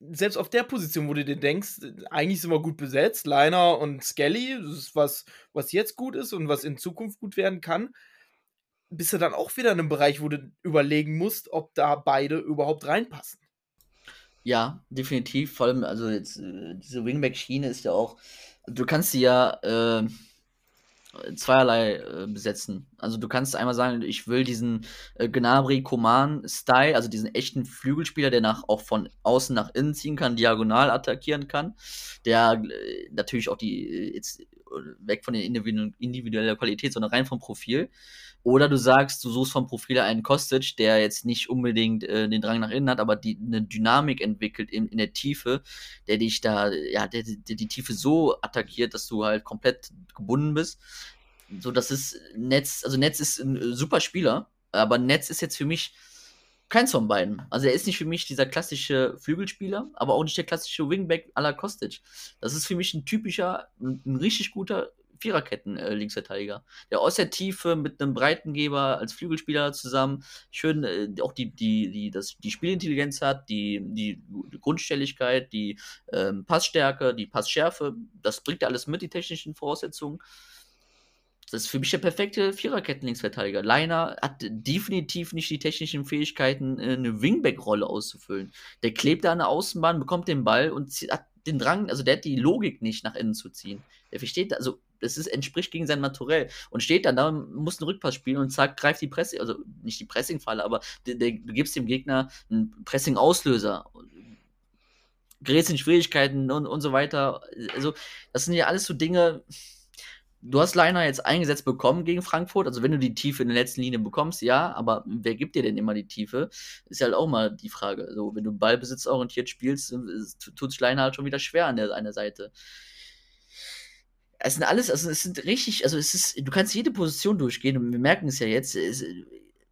selbst auf der Position, wo du dir denkst, eigentlich sind wir gut besetzt, Liner und Skelly, das ist was, was jetzt gut ist und was in Zukunft gut werden kann, bist du dann auch wieder in einem Bereich, wo du überlegen musst, ob da beide überhaupt reinpassen. Ja, definitiv. Vor allem, also jetzt, äh, diese Wingback-Schiene ist ja auch, du kannst sie ja, äh, zweierlei äh, besetzen. Also du kannst einmal sagen, ich will diesen äh, Gnabry Coman Style, also diesen echten Flügelspieler, der nach auch von außen nach innen ziehen kann, diagonal attackieren kann, der äh, natürlich auch die äh, jetzt äh, weg von der individuellen Qualität, sondern rein vom Profil. Oder du sagst, du suchst vom Profil einen Kostic, der jetzt nicht unbedingt äh, den Drang nach innen hat, aber die eine Dynamik entwickelt in, in der Tiefe, der dich da, ja, der, der die Tiefe so attackiert, dass du halt komplett gebunden bist. So, das ist Netz, also Netz ist ein äh, super Spieler, aber Netz ist jetzt für mich keins von beiden. Also er ist nicht für mich dieser klassische Flügelspieler, aber auch nicht der klassische Wingback à la Kostic. Das ist für mich ein typischer, ein, richtig guter Viererketten-Linksverteidiger. Äh, der aus der Tiefe mit einem Breitengeber als Flügelspieler zusammen schön äh, auch die, die, die, das, die Spielintelligenz hat, die, die, die Grundstelligkeit, die ähm, Passstärke, die Passschärfe. Das bringt er alles mit, die technischen Voraussetzungen. Das ist für mich der perfekte Viererketten-Linksverteidiger. Leiner hat definitiv nicht die technischen Fähigkeiten, äh, eine Wingback-Rolle auszufüllen. Der klebt da an der Außenbahn, bekommt den Ball und hat den Drang, also der hat die Logik nicht nach innen zu ziehen. Der versteht, also das ist, entspricht gegen sein Naturell und steht dann da, muss einen Rückpass spielen und sagt, greift die Presse, also nicht die Pressingfalle, aber der, der, du gibst dem Gegner einen Pressing-Auslöser, gerätst in Schwierigkeiten und, und so weiter. Also, das sind ja alles so Dinge, du hast Leiner jetzt eingesetzt bekommen gegen Frankfurt. Also wenn du die Tiefe in der letzten Linie bekommst, ja, aber wer gibt dir denn immer die Tiefe? Ist halt auch mal die Frage. Also wenn du ballbesitzorientiert spielst, tut sich Leiner halt schon wieder schwer an der, der Seite. Es sind alles, also es sind richtig, also es ist, du kannst jede Position durchgehen und wir merken es ja jetzt, es,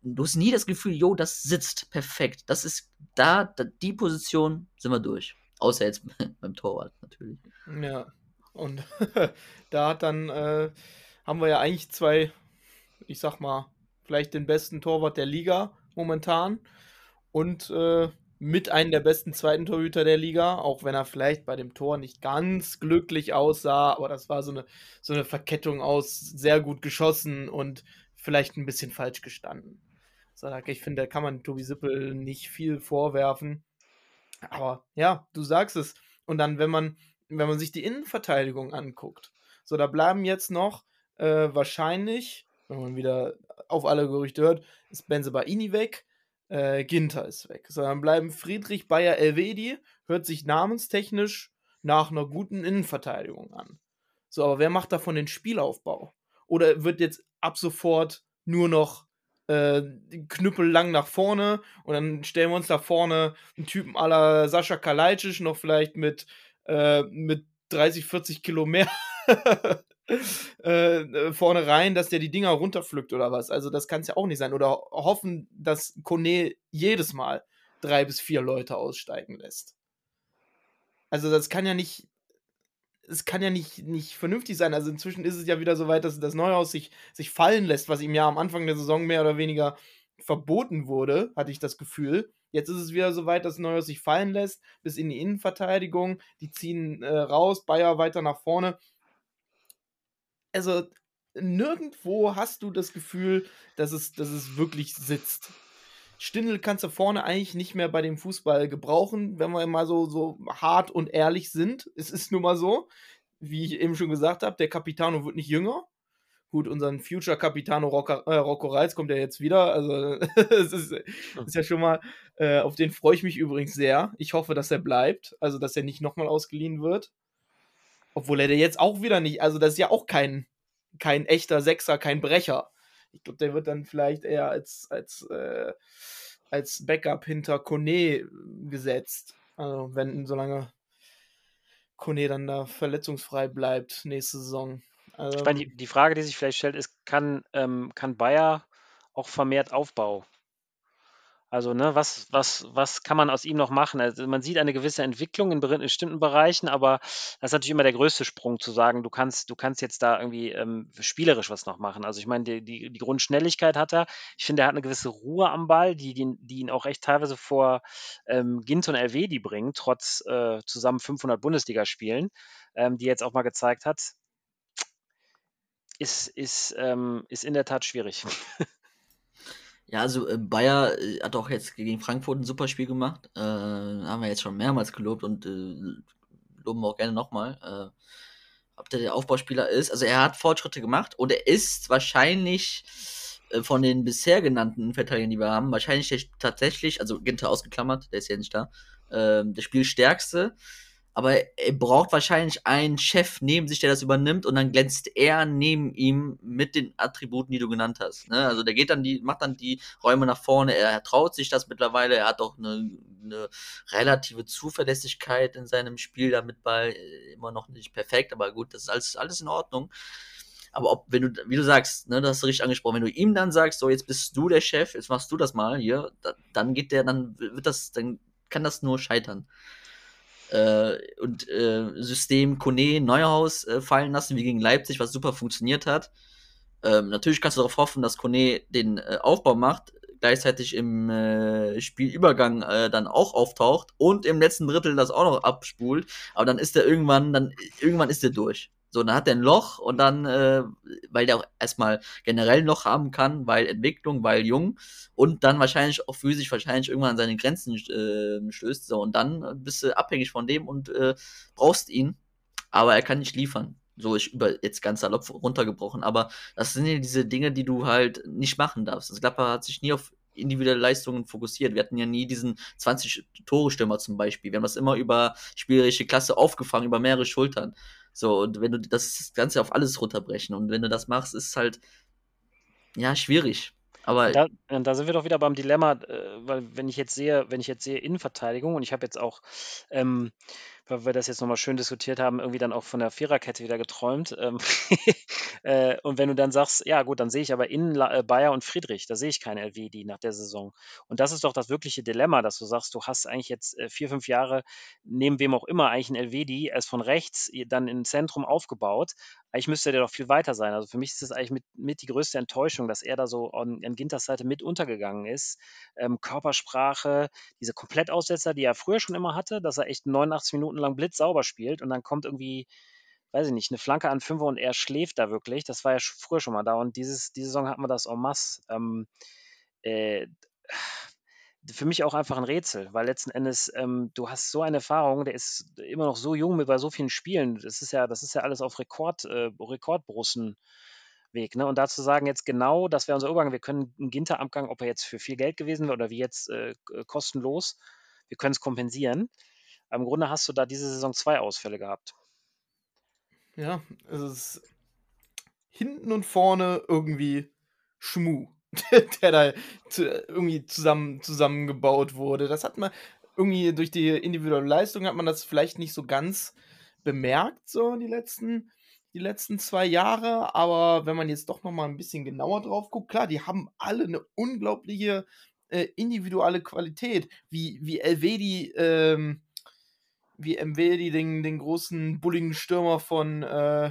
du hast nie das Gefühl, jo, das sitzt perfekt. Das ist da, da die Position sind wir durch. Außer jetzt beim Torwart natürlich. Ja. Und da hat dann, äh, haben wir ja eigentlich zwei, ich sag mal, vielleicht den besten Torwart der Liga momentan und äh, mit einem der besten zweiten Torhüter der Liga, auch wenn er vielleicht bei dem Tor nicht ganz glücklich aussah, aber das war so eine, so eine Verkettung aus sehr gut geschossen und vielleicht ein bisschen falsch gestanden. Ich finde, da kann man Tobi Sippel nicht viel vorwerfen. Aber ja, du sagst es. Und dann, wenn man wenn man sich die Innenverteidigung anguckt, so da bleiben jetzt noch äh, wahrscheinlich, wenn man wieder auf alle Gerüchte hört, ist Benzebaini weg, äh, Ginter ist weg. So, dann bleiben Friedrich Bayer Elvedi, hört sich namenstechnisch nach einer guten Innenverteidigung an. So, aber wer macht davon den Spielaufbau? Oder wird jetzt ab sofort nur noch äh, Knüppel lang nach vorne und dann stellen wir uns da vorne einen Typen aller Sascha Kalajdzic noch vielleicht mit äh, mit 30, 40 Kilo mehr äh, vorne rein, dass der die Dinger runterpflückt oder was. Also das kann es ja auch nicht sein. Oder hoffen, dass Kone jedes Mal drei bis vier Leute aussteigen lässt. Also das kann ja nicht, es kann ja nicht, nicht vernünftig sein. Also inzwischen ist es ja wieder so weit, dass das Neuhaus sich, sich fallen lässt, was ihm ja am Anfang der Saison mehr oder weniger verboten wurde, hatte ich das Gefühl. Jetzt ist es wieder so weit, dass Neuer sich fallen lässt, bis in die Innenverteidigung. Die ziehen äh, raus, Bayer weiter nach vorne. Also nirgendwo hast du das Gefühl, dass es, dass es wirklich sitzt. Stindel kannst du vorne eigentlich nicht mehr bei dem Fußball gebrauchen, wenn wir mal so, so hart und ehrlich sind. Es ist nun mal so, wie ich eben schon gesagt habe, der Capitano wird nicht jünger. Gut, unseren Future Capitano Rocco, äh, Rocco Reitz kommt ja jetzt wieder. Also, es ist, ist, ja schon mal, äh, auf den freue ich mich übrigens sehr. Ich hoffe, dass er bleibt. Also, dass er nicht nochmal ausgeliehen wird. Obwohl er jetzt auch wieder nicht, also, das ist ja auch kein, kein echter Sechser, kein Brecher. Ich glaube, der wird dann vielleicht eher als, als, äh, als Backup hinter Kone gesetzt. Also, wenn, solange Kone dann da verletzungsfrei bleibt nächste Saison. Also, ich meine, die, die Frage, die sich vielleicht stellt, ist, kann, ähm, kann Bayer auch vermehrt Aufbau? Also, ne, was, was, was kann man aus ihm noch machen? Also, man sieht eine gewisse Entwicklung in bestimmten Bereichen, aber das ist natürlich immer der größte Sprung zu sagen, du kannst, du kannst jetzt da irgendwie ähm, spielerisch was noch machen. Also, ich meine, die, die, die Grundschnelligkeit hat er. Ich finde, er hat eine gewisse Ruhe am Ball, die, die, die ihn auch echt teilweise vor ähm, Gint und Elvedi bringen, trotz äh, zusammen 500 Bundesligaspielen, ähm, die er jetzt auch mal gezeigt hat ist, ist, ähm, ist in der Tat schwierig. Ja, also äh, Bayer äh, hat auch jetzt gegen Frankfurt ein super Spiel gemacht. Äh, haben wir jetzt schon mehrmals gelobt und äh, loben wir auch gerne nochmal. Äh, ob der der Aufbauspieler ist. Also er hat Fortschritte gemacht und er ist wahrscheinlich von den bisher genannten Verteidigern, die wir haben, wahrscheinlich tatsächlich, also Ginter ausgeklammert, der ist ja nicht da, äh, der Spielstärkste aber er braucht wahrscheinlich einen Chef neben sich, der das übernimmt und dann glänzt er neben ihm mit den Attributen, die du genannt hast. Ne? Also der geht dann die, macht dann die Räume nach vorne, er traut sich das mittlerweile, er hat auch eine, eine relative Zuverlässigkeit in seinem Spiel, damit Ball äh, immer noch nicht perfekt, aber gut, das ist alles, alles in Ordnung. Aber ob, wenn du, wie du sagst, ne, das hast du richtig angesprochen, wenn du ihm dann sagst, so jetzt bist du der Chef, jetzt machst du das mal hier, da, dann geht der, dann wird das, dann kann das nur scheitern äh, und äh, System Kone Neuhaus äh, fallen lassen, wie gegen Leipzig, was super funktioniert hat. Ähm, natürlich kannst du darauf hoffen, dass Kone den äh, Aufbau macht, gleichzeitig im äh, Spielübergang äh, dann auch auftaucht und im letzten Drittel das auch noch abspult, aber dann ist er irgendwann, dann irgendwann ist er durch. So, dann hat er ein Loch und dann, äh, weil der auch erstmal generell ein Loch haben kann, weil Entwicklung, weil jung und dann wahrscheinlich auch physisch wahrscheinlich irgendwann an seine Grenzen äh, stößt. So, und dann bist du abhängig von dem und äh, brauchst ihn, aber er kann nicht liefern. So ich über jetzt ganz salopp runtergebrochen, aber das sind ja diese Dinge, die du halt nicht machen darfst. Das Gladbach hat sich nie auf individuelle Leistungen fokussiert. Wir hatten ja nie diesen 20-Tore-Stürmer zum Beispiel. Wir haben das immer über spielerische Klasse aufgefangen, über mehrere Schultern. So, und wenn du das Ganze auf alles runterbrechen und wenn du das machst, ist es halt, ja, schwierig. Aber Da, da sind wir doch wieder beim Dilemma, äh, weil wenn ich jetzt sehe, wenn ich jetzt sehe Innenverteidigung und ich habe jetzt auch ähm, weil wir das jetzt nochmal schön diskutiert haben, irgendwie dann auch von der Viererkette wieder geträumt. Ähm, äh, und wenn du dann sagst, ja gut, dann sehe ich aber innen äh, Bayer und Friedrich, da sehe ich keine LWD nach der Saison. Und das ist doch das wirkliche Dilemma, dass du sagst, du hast eigentlich jetzt äh, vier, fünf Jahre neben wem auch immer eigentlich ein LWD erst von rechts dann im Zentrum aufgebaut. Eigentlich müsste der doch viel weiter sein. Also für mich ist das eigentlich mit, mit die größte Enttäuschung, dass er da so an, an Ginters Seite mit untergegangen ist. Ähm, Körpersprache, diese Komplettaussetzer, die er früher schon immer hatte, dass er echt 89 Minuten Minuten lang blitzsauber spielt und dann kommt irgendwie, weiß ich nicht, eine Flanke an Fünfer und er schläft da wirklich. Das war ja früher schon mal da und dieses, diese Saison hatten wir das en masse. Ähm, äh, für mich auch einfach ein Rätsel, weil letzten Endes, ähm, du hast so eine Erfahrung, der ist immer noch so jung mit bei so vielen Spielen. Das ist ja, das ist ja alles auf Rekord, äh, Rekordbrussen. Weg. Ne? Und dazu sagen jetzt genau, das wäre unser Übergang, wir können einen Ginterabgang, ob er jetzt für viel Geld gewesen wäre oder wie jetzt äh, kostenlos, wir können es kompensieren. Aber im Grunde hast du da diese Saison zwei Ausfälle gehabt. Ja, es ist hinten und vorne irgendwie Schmu, der da irgendwie zusammen, zusammengebaut wurde. Das hat man irgendwie durch die individuelle Leistung hat man das vielleicht nicht so ganz bemerkt, so die letzten, die letzten zwei Jahre. Aber wenn man jetzt doch nochmal ein bisschen genauer drauf guckt, klar, die haben alle eine unglaubliche äh, individuelle Qualität, wie, wie Elvedi ähm, wie MW, die den, den großen bulligen Stürmer von, äh,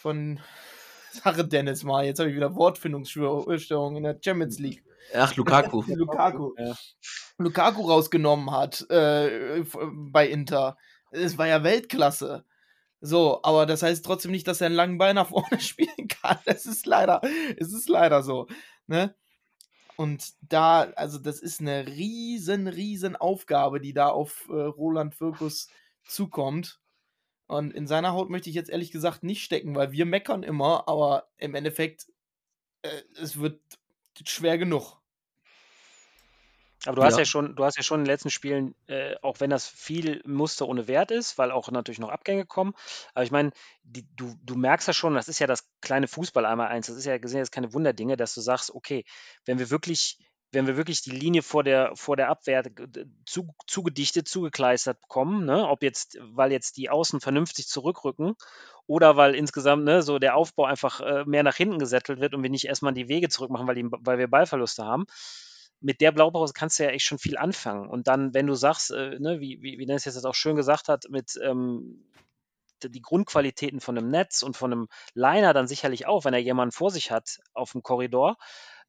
von Sache Dennis mal. Jetzt habe ich wieder Wortfindungsstörung in der Champions League. Ach, Lukaku. Lukaku. Ja. Lukaku rausgenommen hat äh, bei Inter. Es war ja Weltklasse. So, aber das heißt trotzdem nicht, dass er einen langen Ball nach vorne spielen kann. Es ist leider, es ist leider so. Ne? Und da, also das ist eine riesen, riesen Aufgabe, die da auf äh, Roland Wirkus zukommt. Und in seiner Haut möchte ich jetzt ehrlich gesagt nicht stecken, weil wir meckern immer, aber im Endeffekt, äh, es wird schwer genug. Aber du hast ja schon, du hast ja schon in den letzten Spielen, äh, auch wenn das viel Muster ohne Wert ist, weil auch natürlich noch Abgänge kommen. Aber ich meine, du, du merkst ja schon, das ist ja das kleine Fußball einmal eins, das ist ja gesehen jetzt keine Wunderdinge, dass du sagst, okay, wenn wir wirklich, wenn wir wirklich die Linie vor der, vor der Abwehr zu, zugedichtet, zugekleistert bekommen, ne, ob jetzt, weil jetzt die Außen vernünftig zurückrücken oder weil insgesamt ne, so der Aufbau einfach äh, mehr nach hinten gesettelt wird und wir nicht erstmal die Wege zurückmachen, weil, die, weil wir Ballverluste haben mit der Blaupause kannst du ja echt schon viel anfangen. Und dann, wenn du sagst, äh, ne, wie, wie, wie Dennis jetzt auch schön gesagt hat, mit ähm, die Grundqualitäten von einem Netz und von einem Liner dann sicherlich auch, wenn er jemanden vor sich hat auf dem Korridor,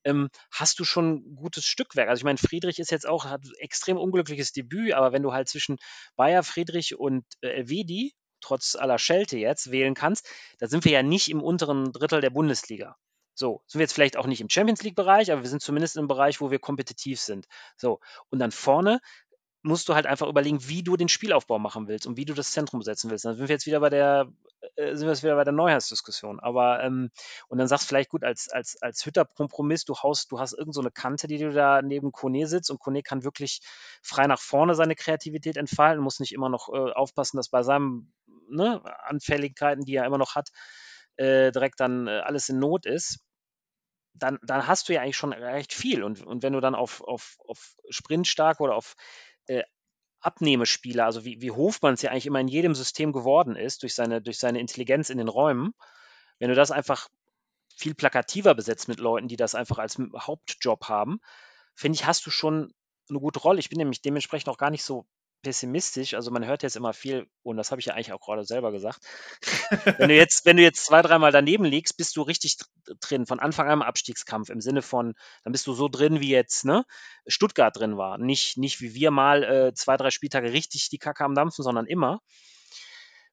ähm, hast du schon ein gutes Stückwerk. Also ich meine, Friedrich ist jetzt auch, hat extrem unglückliches Debüt, aber wenn du halt zwischen Bayer, Friedrich und äh, Elvedi, trotz aller Schelte jetzt, wählen kannst, da sind wir ja nicht im unteren Drittel der Bundesliga. So, sind wir jetzt vielleicht auch nicht im Champions League-Bereich, aber wir sind zumindest im Bereich, wo wir kompetitiv sind. So, und dann vorne musst du halt einfach überlegen, wie du den Spielaufbau machen willst und wie du das Zentrum setzen willst. Dann sind wir jetzt wieder bei der, äh, sind wir jetzt wieder bei der Neuheitsdiskussion. Aber ähm, und dann sagst du vielleicht gut als als als Hütter-Kompromiss, du haust, du hast irgend so eine Kante, die du da neben Kone sitzt und Kone kann wirklich frei nach vorne seine Kreativität entfalten, muss nicht immer noch äh, aufpassen, dass bei seinen ne, Anfälligkeiten, die er immer noch hat, äh, direkt dann äh, alles in Not ist dann, dann hast du ja eigentlich schon recht viel. Und, und wenn du dann auf, auf, auf Sprintstark oder auf äh, Abnehmespieler, also wie, wie Hofmann es ja eigentlich immer in jedem System geworden ist, durch seine, durch seine Intelligenz in den Räumen, wenn du das einfach viel plakativer besetzt mit Leuten, die das einfach als Hauptjob haben, finde ich, hast du schon eine gute Rolle. Ich bin nämlich dementsprechend auch gar nicht so pessimistisch. Also man hört jetzt immer viel, und das habe ich ja eigentlich auch gerade selber gesagt. wenn du jetzt, wenn du jetzt zwei, dreimal daneben liegst, bist du richtig drin, von Anfang an im Abstiegskampf, im Sinne von, dann bist du so drin, wie jetzt ne, Stuttgart drin war. Nicht, nicht wie wir mal äh, zwei, drei Spieltage richtig die Kacke am Dampfen, sondern immer.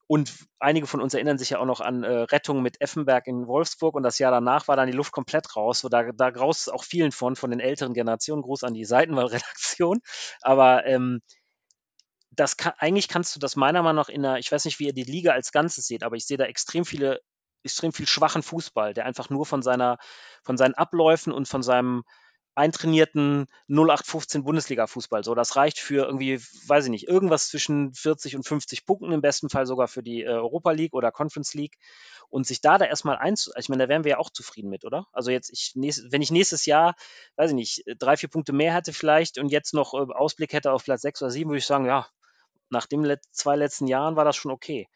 Und einige von uns erinnern sich ja auch noch an äh, Rettung mit Effenberg in Wolfsburg und das Jahr danach war dann die Luft komplett raus. So, da, da graus auch vielen von, von den älteren Generationen. Gruß an die Seitenwahl-Redaktion. Aber ähm, das kann, eigentlich kannst du das meiner Meinung nach in der, ich weiß nicht, wie ihr die Liga als Ganzes seht, aber ich sehe da extrem viele, extrem viel schwachen Fußball, der einfach nur von seiner, von seinen Abläufen und von seinem eintrainierten 0815 Bundesliga-Fußball. So, das reicht für irgendwie, weiß ich nicht, irgendwas zwischen 40 und 50 Punkten, im besten Fall sogar für die äh, Europa League oder Conference League. Und sich da da erstmal einzu, ich meine, da wären wir ja auch zufrieden mit, oder? Also jetzt, ich, wenn ich nächstes Jahr, weiß ich nicht, drei, vier Punkte mehr hätte vielleicht und jetzt noch äh, Ausblick hätte auf Platz sechs oder sieben, würde ich sagen, ja, nach den let zwei letzten Jahren war das schon okay.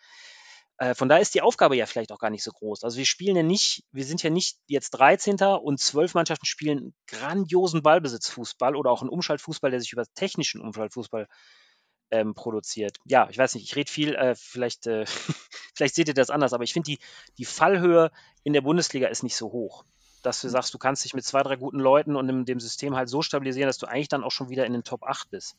Äh, von daher ist die Aufgabe ja vielleicht auch gar nicht so groß. Also wir spielen ja nicht, wir sind ja nicht jetzt 13. und zwölf Mannschaften spielen grandiosen Ballbesitzfußball oder auch einen Umschaltfußball, der sich über technischen Umschaltfußball ähm, produziert. Ja, ich weiß nicht, ich rede viel, äh, vielleicht, äh, vielleicht seht ihr das anders, aber ich finde, die, die Fallhöhe in der Bundesliga ist nicht so hoch. Dass du sagst, du kannst dich mit zwei, drei guten Leuten und in dem System halt so stabilisieren, dass du eigentlich dann auch schon wieder in den Top 8 bist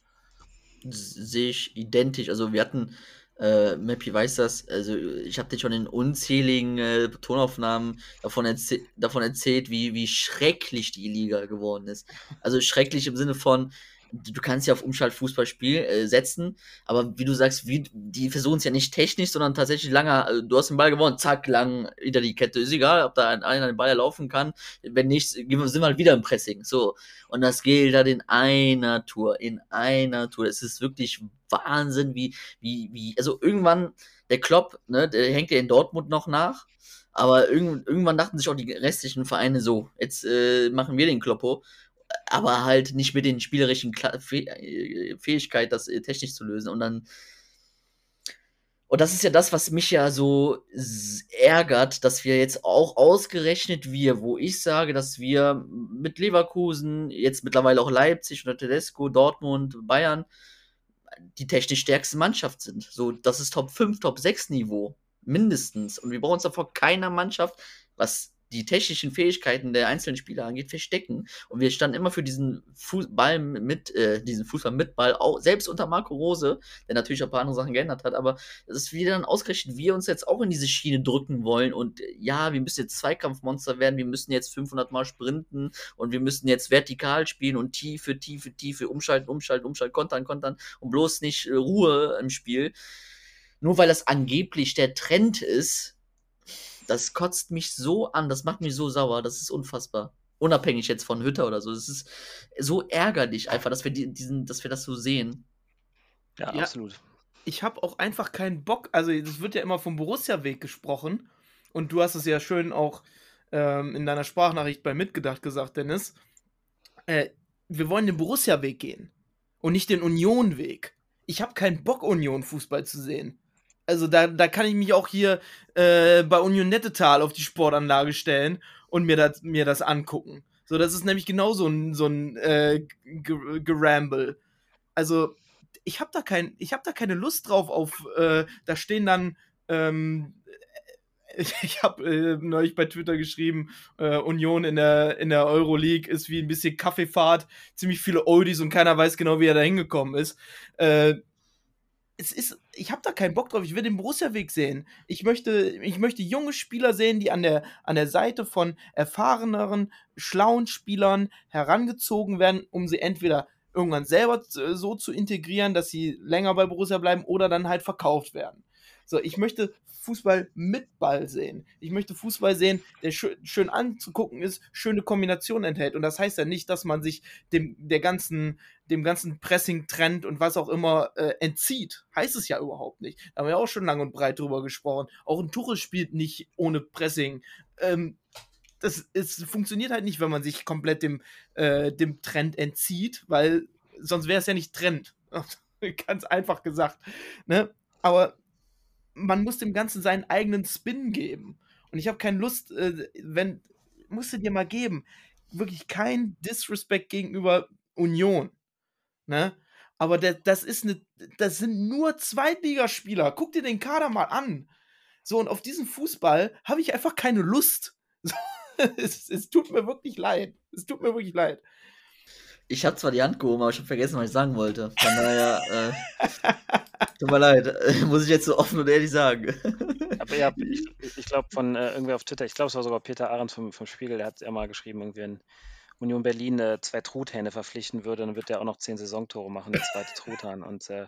sehe ich identisch. Also wir hatten, äh, Mappy weiß das, also ich habe dir schon in unzähligen äh, Tonaufnahmen davon, erzäh davon erzählt, wie, wie schrecklich die Liga geworden ist. Also schrecklich im Sinne von, du kannst ja auf Umschaltfußballspiel äh, setzen, aber wie du sagst, wie, die versuchen es ja nicht technisch, sondern tatsächlich langer, äh, du hast den Ball gewonnen, zack, lang hinter die Kette. Ist egal, ob da einer den Ball laufen kann. Wenn nicht, sind wir halt wieder im Pressing. So. Und das gilt halt in einer Tour, in einer Tour. Es ist wirklich Wahnsinn, wie, wie, wie, also irgendwann, der Klopp, ne, der hängt ja in Dortmund noch nach. Aber irgend, irgendwann dachten sich auch die restlichen Vereine so, jetzt äh, machen wir den Kloppo aber halt nicht mit den spielerischen äh, Fähigkeit, das äh, technisch zu lösen. Und dann. Und das ist ja das, was mich ja so ärgert, dass wir jetzt auch ausgerechnet wir, wo ich sage, dass wir mit Leverkusen, jetzt mittlerweile auch Leipzig oder Tedesco, Dortmund, Bayern, die technisch stärkste Mannschaft sind. So, das ist Top 5, Top 6 Niveau. Mindestens. Und wir brauchen uns davor keiner Mannschaft, was die technischen Fähigkeiten der einzelnen Spieler angeht, verstecken. Und wir standen immer für diesen Fußball mit, äh, diesen Fußball mit Ball, auch, selbst unter Marco Rose, der natürlich ein paar andere Sachen geändert hat, aber das ist wieder dann ausgerechnet, wir uns jetzt auch in diese Schiene drücken wollen und ja, wir müssen jetzt Zweikampfmonster werden, wir müssen jetzt 500 Mal sprinten und wir müssen jetzt vertikal spielen und Tiefe, Tiefe, Tiefe, umschalten, umschalten, umschalten, kontern, kontern und bloß nicht äh, Ruhe im Spiel. Nur weil das angeblich der Trend ist, das kotzt mich so an, das macht mich so sauer, das ist unfassbar. Unabhängig jetzt von Hütter oder so. Es ist so ärgerlich einfach, dass wir die, diesen, dass wir das so sehen. Ja, ja absolut. Ich habe auch einfach keinen Bock. Also, es wird ja immer vom Borussia-Weg gesprochen. Und du hast es ja schön auch ähm, in deiner Sprachnachricht bei Mitgedacht gesagt, Dennis. Äh, wir wollen den Borussia-Weg gehen und nicht den Union-Weg. Ich habe keinen Bock, Union-Fußball zu sehen. Also da, da kann ich mich auch hier äh, bei Union Nettetal auf die Sportanlage stellen und mir das, mir das angucken. So, das ist nämlich genau so ein, so ein äh, Geramble. Also, ich habe da, kein, hab da keine Lust drauf auf, äh, da stehen dann, ähm, ich habe äh, neulich bei Twitter geschrieben, äh, Union in der, in der Euroleague ist wie ein bisschen Kaffeefahrt, ziemlich viele Oldies und keiner weiß genau, wie er da hingekommen ist. Äh, es ist, ich habe da keinen Bock drauf. Ich will den Borussia-Weg sehen. Ich möchte, ich möchte junge Spieler sehen, die an der, an der Seite von erfahreneren, schlauen Spielern herangezogen werden, um sie entweder irgendwann selber so zu integrieren, dass sie länger bei Borussia bleiben oder dann halt verkauft werden. So, ich möchte Fußball mit Ball sehen. Ich möchte Fußball sehen, der schön, schön anzugucken ist, schöne Kombinationen enthält. Und das heißt ja nicht, dass man sich dem, der ganzen, dem ganzen Pressing-Trend und was auch immer äh, entzieht. Heißt es ja überhaupt nicht. Da haben wir auch schon lang und breit drüber gesprochen. Auch ein Tuchel spielt nicht ohne Pressing. Ähm, das ist, funktioniert halt nicht, wenn man sich komplett dem, äh, dem Trend entzieht, weil sonst wäre es ja nicht Trend. Ganz einfach gesagt. Ne? Aber man muss dem Ganzen seinen eigenen Spin geben. Und ich habe keine Lust, äh, wenn, musst du dir mal geben, wirklich kein Disrespect gegenüber Union. Ne? Aber der, das ist eine, das sind nur Zweitligaspieler. Guck dir den Kader mal an. So, und auf diesen Fußball habe ich einfach keine Lust. Es, es tut mir wirklich leid. Es tut mir wirklich leid. Ich habe zwar die Hand gehoben, aber ich habe vergessen, was ich sagen wollte. Von daher, äh, tut mir leid, äh, muss ich jetzt so offen und ehrlich sagen. Aber ja, ich, ich glaube von äh, irgendwie auf Twitter, ich glaube es war sogar Peter Ahrens vom, vom Spiegel, der hat ja mal geschrieben, irgendwie ein Union Berlin äh, zwei Truthähne verpflichten würde, dann wird der auch noch zehn Saisontore machen, der zweite Truthahn. Und äh,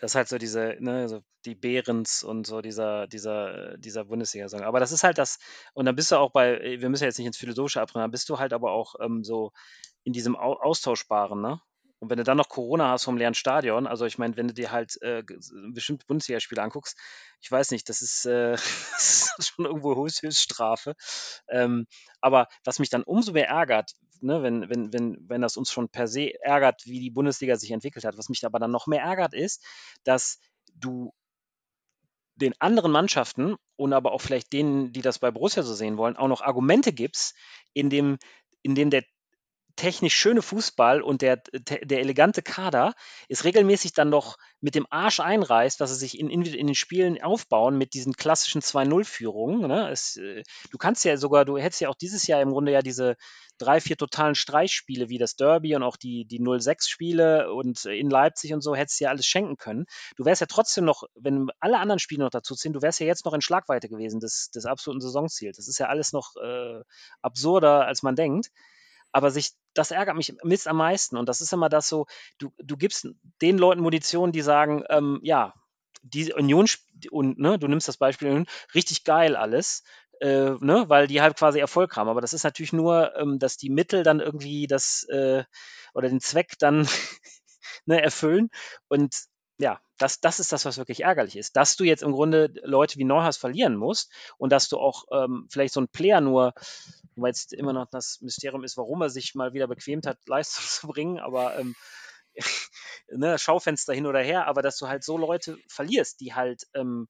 das ist halt so diese, ne, so die Behrens und so dieser, dieser, dieser Bundesliga-Song. Aber das ist halt das, und dann bist du auch bei, äh, wir müssen ja jetzt nicht ins Philosophische abbrennen, dann bist du halt aber auch ähm, so in diesem Au Austauschbaren, ne? Und wenn du dann noch Corona hast vom leeren Stadion, also ich meine, wenn du dir halt äh, bestimmte Bundesligaspiele anguckst, ich weiß nicht, das ist, äh, das ist schon irgendwo Höchststrafe. Ähm, aber was mich dann umso mehr ärgert, ne, wenn, wenn, wenn, wenn das uns schon per se ärgert, wie die Bundesliga sich entwickelt hat, was mich aber dann noch mehr ärgert, ist, dass du den anderen Mannschaften und aber auch vielleicht denen, die das bei Borussia so sehen wollen, auch noch Argumente gibst, in dem, in dem der technisch schöne Fußball und der, der elegante Kader ist regelmäßig dann noch mit dem Arsch einreißt, was sie sich in, in, in den Spielen aufbauen mit diesen klassischen 2-0-Führungen. Ne? äh, du kannst ja sogar, du hättest ja auch dieses Jahr im Grunde ja diese drei, vier totalen Streichspiele wie das Derby und auch die, die 0-6-Spiele und in Leipzig und so hättest du ja alles schenken können. Du wärst ja trotzdem noch, wenn alle anderen Spiele noch dazu ziehen, du wärst ja jetzt noch in Schlagweite gewesen des, des absoluten Saisonziels. Das ist ja alles noch äh, absurder, als man denkt aber sich, das ärgert mich mit am meisten. Und das ist immer das so, du, du gibst den Leuten Munition, die sagen, ähm, ja, die Union und ne, du nimmst das Beispiel richtig geil alles, äh, ne, weil die halt quasi Erfolg haben. Aber das ist natürlich nur, ähm, dass die Mittel dann irgendwie das äh, oder den Zweck dann ne, erfüllen. Und ja, das, das ist das, was wirklich ärgerlich ist. Dass du jetzt im Grunde Leute wie Neuhaus verlieren musst und dass du auch ähm, vielleicht so ein Player nur Wobei jetzt immer noch das Mysterium ist, warum er sich mal wieder bequemt hat, Leistung zu bringen, aber ähm, ne, Schaufenster hin oder her, aber dass du halt so Leute verlierst, die halt ähm,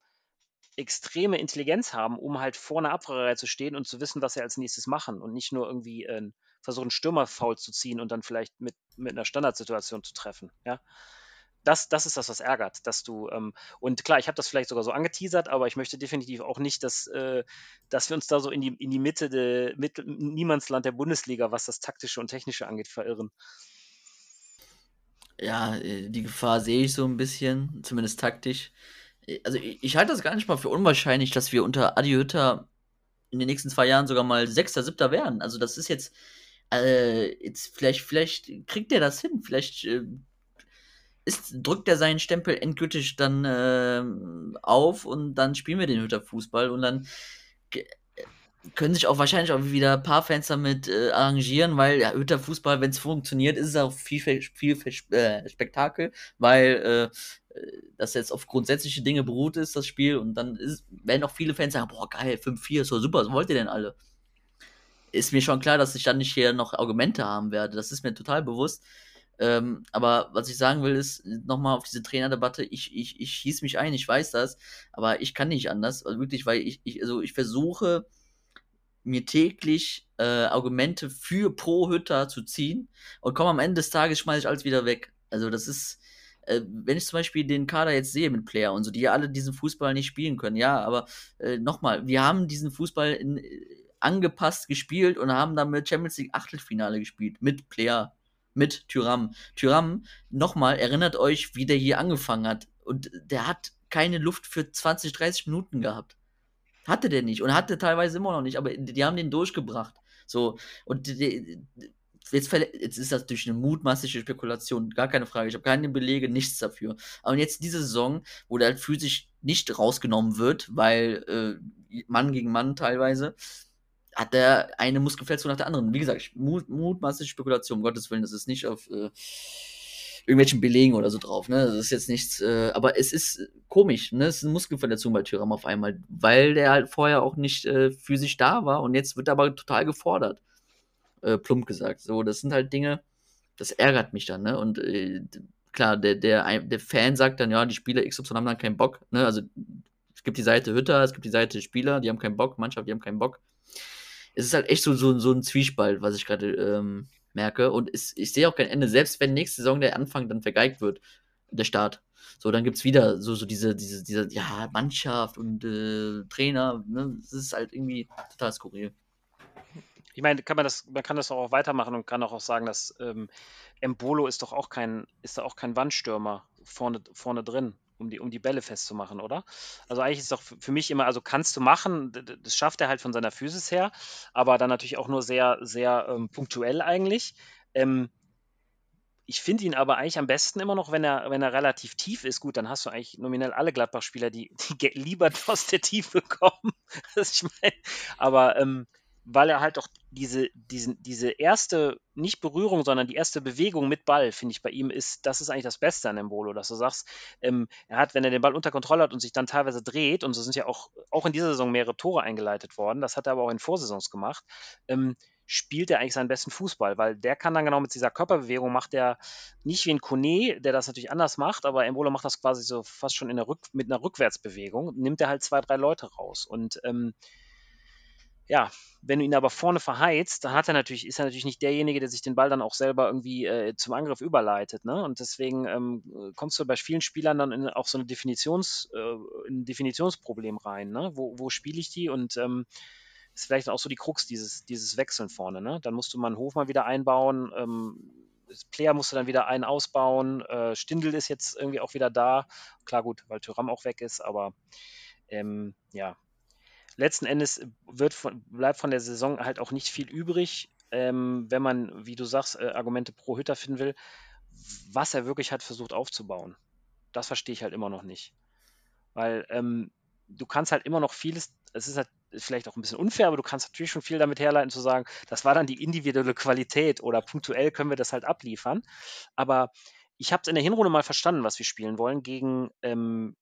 extreme Intelligenz haben, um halt vor einer Abwehrreihe zu stehen und zu wissen, was sie als nächstes machen und nicht nur irgendwie äh, versuchen, Stürmerfaul zu ziehen und dann vielleicht mit, mit einer Standardsituation zu treffen. Ja das, das ist das, was ärgert, dass du, ähm, und klar, ich habe das vielleicht sogar so angeteasert, aber ich möchte definitiv auch nicht, dass, äh, dass wir uns da so in die, in die Mitte der Mitte, Niemandsland der Bundesliga, was das Taktische und Technische angeht, verirren. Ja, äh, die Gefahr sehe ich so ein bisschen, zumindest taktisch. Äh, also ich, ich halte das gar nicht mal für unwahrscheinlich, dass wir unter Adi Hütter in den nächsten zwei Jahren sogar mal Sechster, Siebter werden. Also das ist jetzt, äh, jetzt vielleicht, vielleicht kriegt er das hin. Vielleicht äh, ist, drückt er seinen Stempel endgültig dann äh, auf und dann spielen wir den Hütter Fußball und dann können sich auch wahrscheinlich auch wieder ein paar Fans damit äh, arrangieren, weil ja, Hütter Fußball, wenn es funktioniert, ist es auch viel, viel, viel äh, Spektakel, weil äh, das jetzt auf grundsätzliche Dinge beruht ist, das Spiel, und dann ist, werden auch viele Fans sagen, boah, geil, 5-4 ist so super, was wollt ihr denn alle? Ist mir schon klar, dass ich dann nicht hier noch Argumente haben werde, das ist mir total bewusst, ähm, aber was ich sagen will, ist nochmal auf diese Trainerdebatte, ich, ich, ich schieße mich ein, ich weiß das, aber ich kann nicht anders. Also wirklich, weil ich, ich, also ich versuche mir täglich äh, Argumente für pro Hütter zu ziehen und komme am Ende des Tages schmeiße ich alles wieder weg. Also das ist, äh, wenn ich zum Beispiel den Kader jetzt sehe mit Player und so, die ja alle diesen Fußball nicht spielen können, ja, aber äh, nochmal, wir haben diesen Fußball in, angepasst gespielt und haben damit Champions League Achtelfinale gespielt mit Player mit Tyram. Tyram, nochmal, erinnert euch, wie der hier angefangen hat. Und der hat keine Luft für 20, 30 Minuten gehabt. Hatte der nicht. Und hatte teilweise immer noch nicht, aber die haben den durchgebracht. So, und die, jetzt, jetzt ist das durch eine mutmaßliche Spekulation, gar keine Frage. Ich habe keine Belege, nichts dafür. Aber jetzt diese Saison, wo der halt physisch nicht rausgenommen wird, weil äh, Mann gegen Mann teilweise, hat er eine Muskelverletzung nach der anderen. Wie gesagt, mut, mutmaßliche Spekulation, um Gottes Willen, das ist nicht auf äh, irgendwelchen Belegen oder so drauf, ne? Das ist jetzt nichts, äh, aber es ist komisch, ne? Es ist eine Muskelverletzung bei Tyram auf einmal, weil der halt vorher auch nicht äh, physisch da war und jetzt wird er aber total gefordert. Äh, plump gesagt. So, das sind halt Dinge, das ärgert mich dann, ne? Und äh, klar, der, der, der Fan sagt dann, ja, die Spieler XY haben dann keinen Bock, ne? Also es gibt die Seite Hütter, es gibt die Seite Spieler, die haben keinen Bock, Mannschaft, die haben keinen Bock es ist halt echt so, so, so ein Zwiespalt, was ich gerade ähm, merke. Und es, ich sehe auch kein Ende, selbst wenn nächste Saison der Anfang dann vergeigt wird, der Start. So, dann gibt es wieder so, so diese, diese, diese, ja, Mannschaft und äh, Trainer, ne? Das ist halt irgendwie total skurril. Ich meine, kann man das, man kann das auch weitermachen und kann auch sagen, dass ähm, Embolo ist doch auch kein, ist da auch kein Wandstürmer vorne, vorne drin, um die, um die Bälle festzumachen, oder? Also eigentlich ist doch für mich immer, also kannst du machen, das schafft er halt von seiner Physis her, aber dann natürlich auch nur sehr, sehr ähm, punktuell eigentlich. Ähm, ich finde ihn aber eigentlich am besten immer noch, wenn er, wenn er relativ tief ist. Gut, dann hast du eigentlich nominell alle Gladbach-Spieler, die, die lieber aus der Tiefe kommen. ich mein, aber ähm, weil er halt auch diese, diesen, diese erste, nicht Berührung, sondern die erste Bewegung mit Ball, finde ich bei ihm ist, das ist eigentlich das Beste an Embolo, dass du sagst, ähm, er hat, wenn er den Ball unter Kontrolle hat und sich dann teilweise dreht, und so sind ja auch, auch in dieser Saison mehrere Tore eingeleitet worden, das hat er aber auch in Vorsaisons gemacht, ähm, spielt er eigentlich seinen besten Fußball, weil der kann dann genau mit dieser Körperbewegung, macht er nicht wie ein Kone, der das natürlich anders macht, aber Embolo macht das quasi so fast schon in der Rück, mit einer Rückwärtsbewegung, nimmt er halt zwei, drei Leute raus. Und ähm, ja, wenn du ihn aber vorne verheizt, dann hat er natürlich, ist er natürlich nicht derjenige, der sich den Ball dann auch selber irgendwie äh, zum Angriff überleitet. Ne? Und deswegen ähm, kommst du bei vielen Spielern dann in auch so eine Definitions, äh, ein Definitionsproblem rein. Ne? Wo, wo spiele ich die? Und ähm, ist vielleicht auch so die Krux, dieses, dieses Wechseln vorne. Ne? Dann musst du mal einen Hof mal wieder einbauen. Ähm, Player musst du dann wieder einen ausbauen. Äh, Stindel ist jetzt irgendwie auch wieder da. Klar, gut, weil Tyram auch weg ist, aber ähm, ja, letzten Endes wird von, bleibt von der Saison halt auch nicht viel übrig, ähm, wenn man, wie du sagst, äh, Argumente pro Hütter finden will, was er wirklich hat versucht aufzubauen. Das verstehe ich halt immer noch nicht. Weil ähm, du kannst halt immer noch vieles, es ist halt vielleicht auch ein bisschen unfair, aber du kannst natürlich schon viel damit herleiten zu sagen, das war dann die individuelle Qualität oder punktuell können wir das halt abliefern. Aber ich habe es in der Hinrunde mal verstanden, was wir spielen wollen gegen ähm,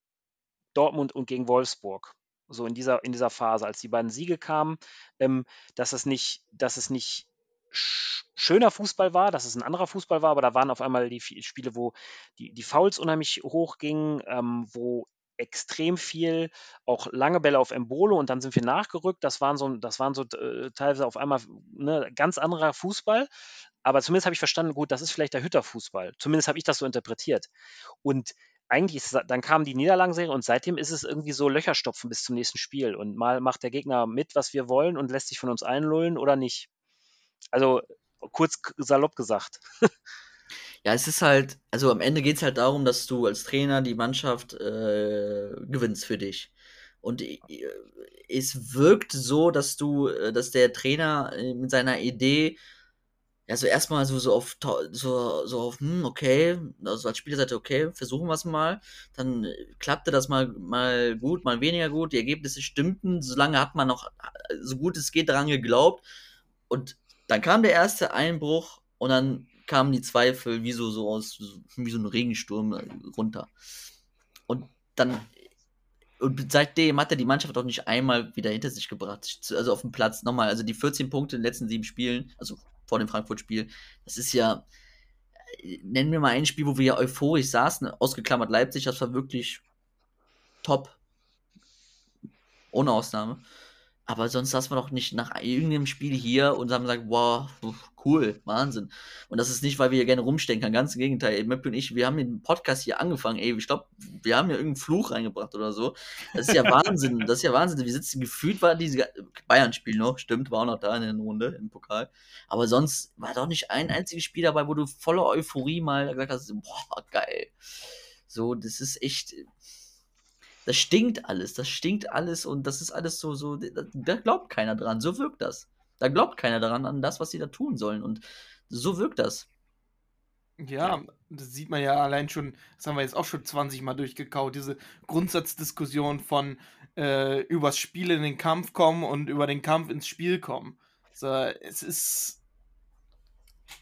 Dortmund und gegen Wolfsburg so in dieser, in dieser Phase, als die beiden Siege kamen, ähm, dass es nicht, dass es nicht schöner Fußball war, dass es ein anderer Fußball war, aber da waren auf einmal die Spiele, wo die, die Fouls unheimlich hoch gingen, ähm, wo extrem viel, auch lange Bälle auf Embolo und dann sind wir nachgerückt. Das waren so, das waren so äh, teilweise auf einmal ne, ganz anderer Fußball. Aber zumindest habe ich verstanden, gut, das ist vielleicht der Hütterfußball. Zumindest habe ich das so interpretiert. Und eigentlich ist, dann kam die Niederlagenserie und seitdem ist es irgendwie so Löcherstopfen bis zum nächsten Spiel. Und mal macht der Gegner mit, was wir wollen und lässt sich von uns einlullen oder nicht. Also kurz salopp gesagt. Ja, es ist halt, also am Ende geht es halt darum, dass du als Trainer die Mannschaft äh, gewinnst für dich. Und äh, es wirkt so, dass du, äh, dass der Trainer äh, mit seiner Idee ja, so erstmal so, so auf, so, so auf, hm, okay, also als Spielerseite, okay, versuchen wir es mal. Dann äh, klappte das mal, mal gut, mal weniger gut. Die Ergebnisse stimmten, solange hat man noch äh, so gut es geht daran geglaubt. Und dann kam der erste Einbruch und dann kamen die Zweifel wie so, so aus, wie so ein Regensturm äh, runter. Und dann, und seitdem hat er die Mannschaft auch nicht einmal wieder hinter sich gebracht. Also auf dem Platz nochmal, also die 14 Punkte in den letzten sieben Spielen, also vor dem Frankfurt-Spiel. Das ist ja, nennen wir mal ein Spiel, wo wir ja euphorisch saßen, ausgeklammert Leipzig, das war wirklich top. Ohne Ausnahme. Aber sonst saßen wir doch nicht nach irgendeinem Spiel hier und haben gesagt, wow, cool, Wahnsinn. Und das ist nicht, weil wir hier gerne rumstecken, ganz im Gegenteil. Möppi und ich, wir haben den Podcast hier angefangen, ey, ich glaube, wir haben ja irgendeinen Fluch reingebracht oder so. Das ist ja Wahnsinn, das ist ja Wahnsinn. Wir sitzen gefühlt, war diese Bayern-Spiel noch, stimmt, war auch noch da in der Runde im Pokal. Aber sonst war doch nicht ein einziges Spiel dabei, wo du voller Euphorie mal gesagt hast, boah, geil. So, das ist echt, das stinkt alles, das stinkt alles und das ist alles so, so, da, glaubt keiner dran. So wirkt das. Da glaubt keiner daran, an das, was sie da tun sollen. Und so wirkt das. Ja, das sieht man ja allein schon, das haben wir jetzt auch schon 20 Mal durchgekaut, diese Grundsatzdiskussion von äh, übers Spiel in den Kampf kommen und über den Kampf ins Spiel kommen. So, es ist.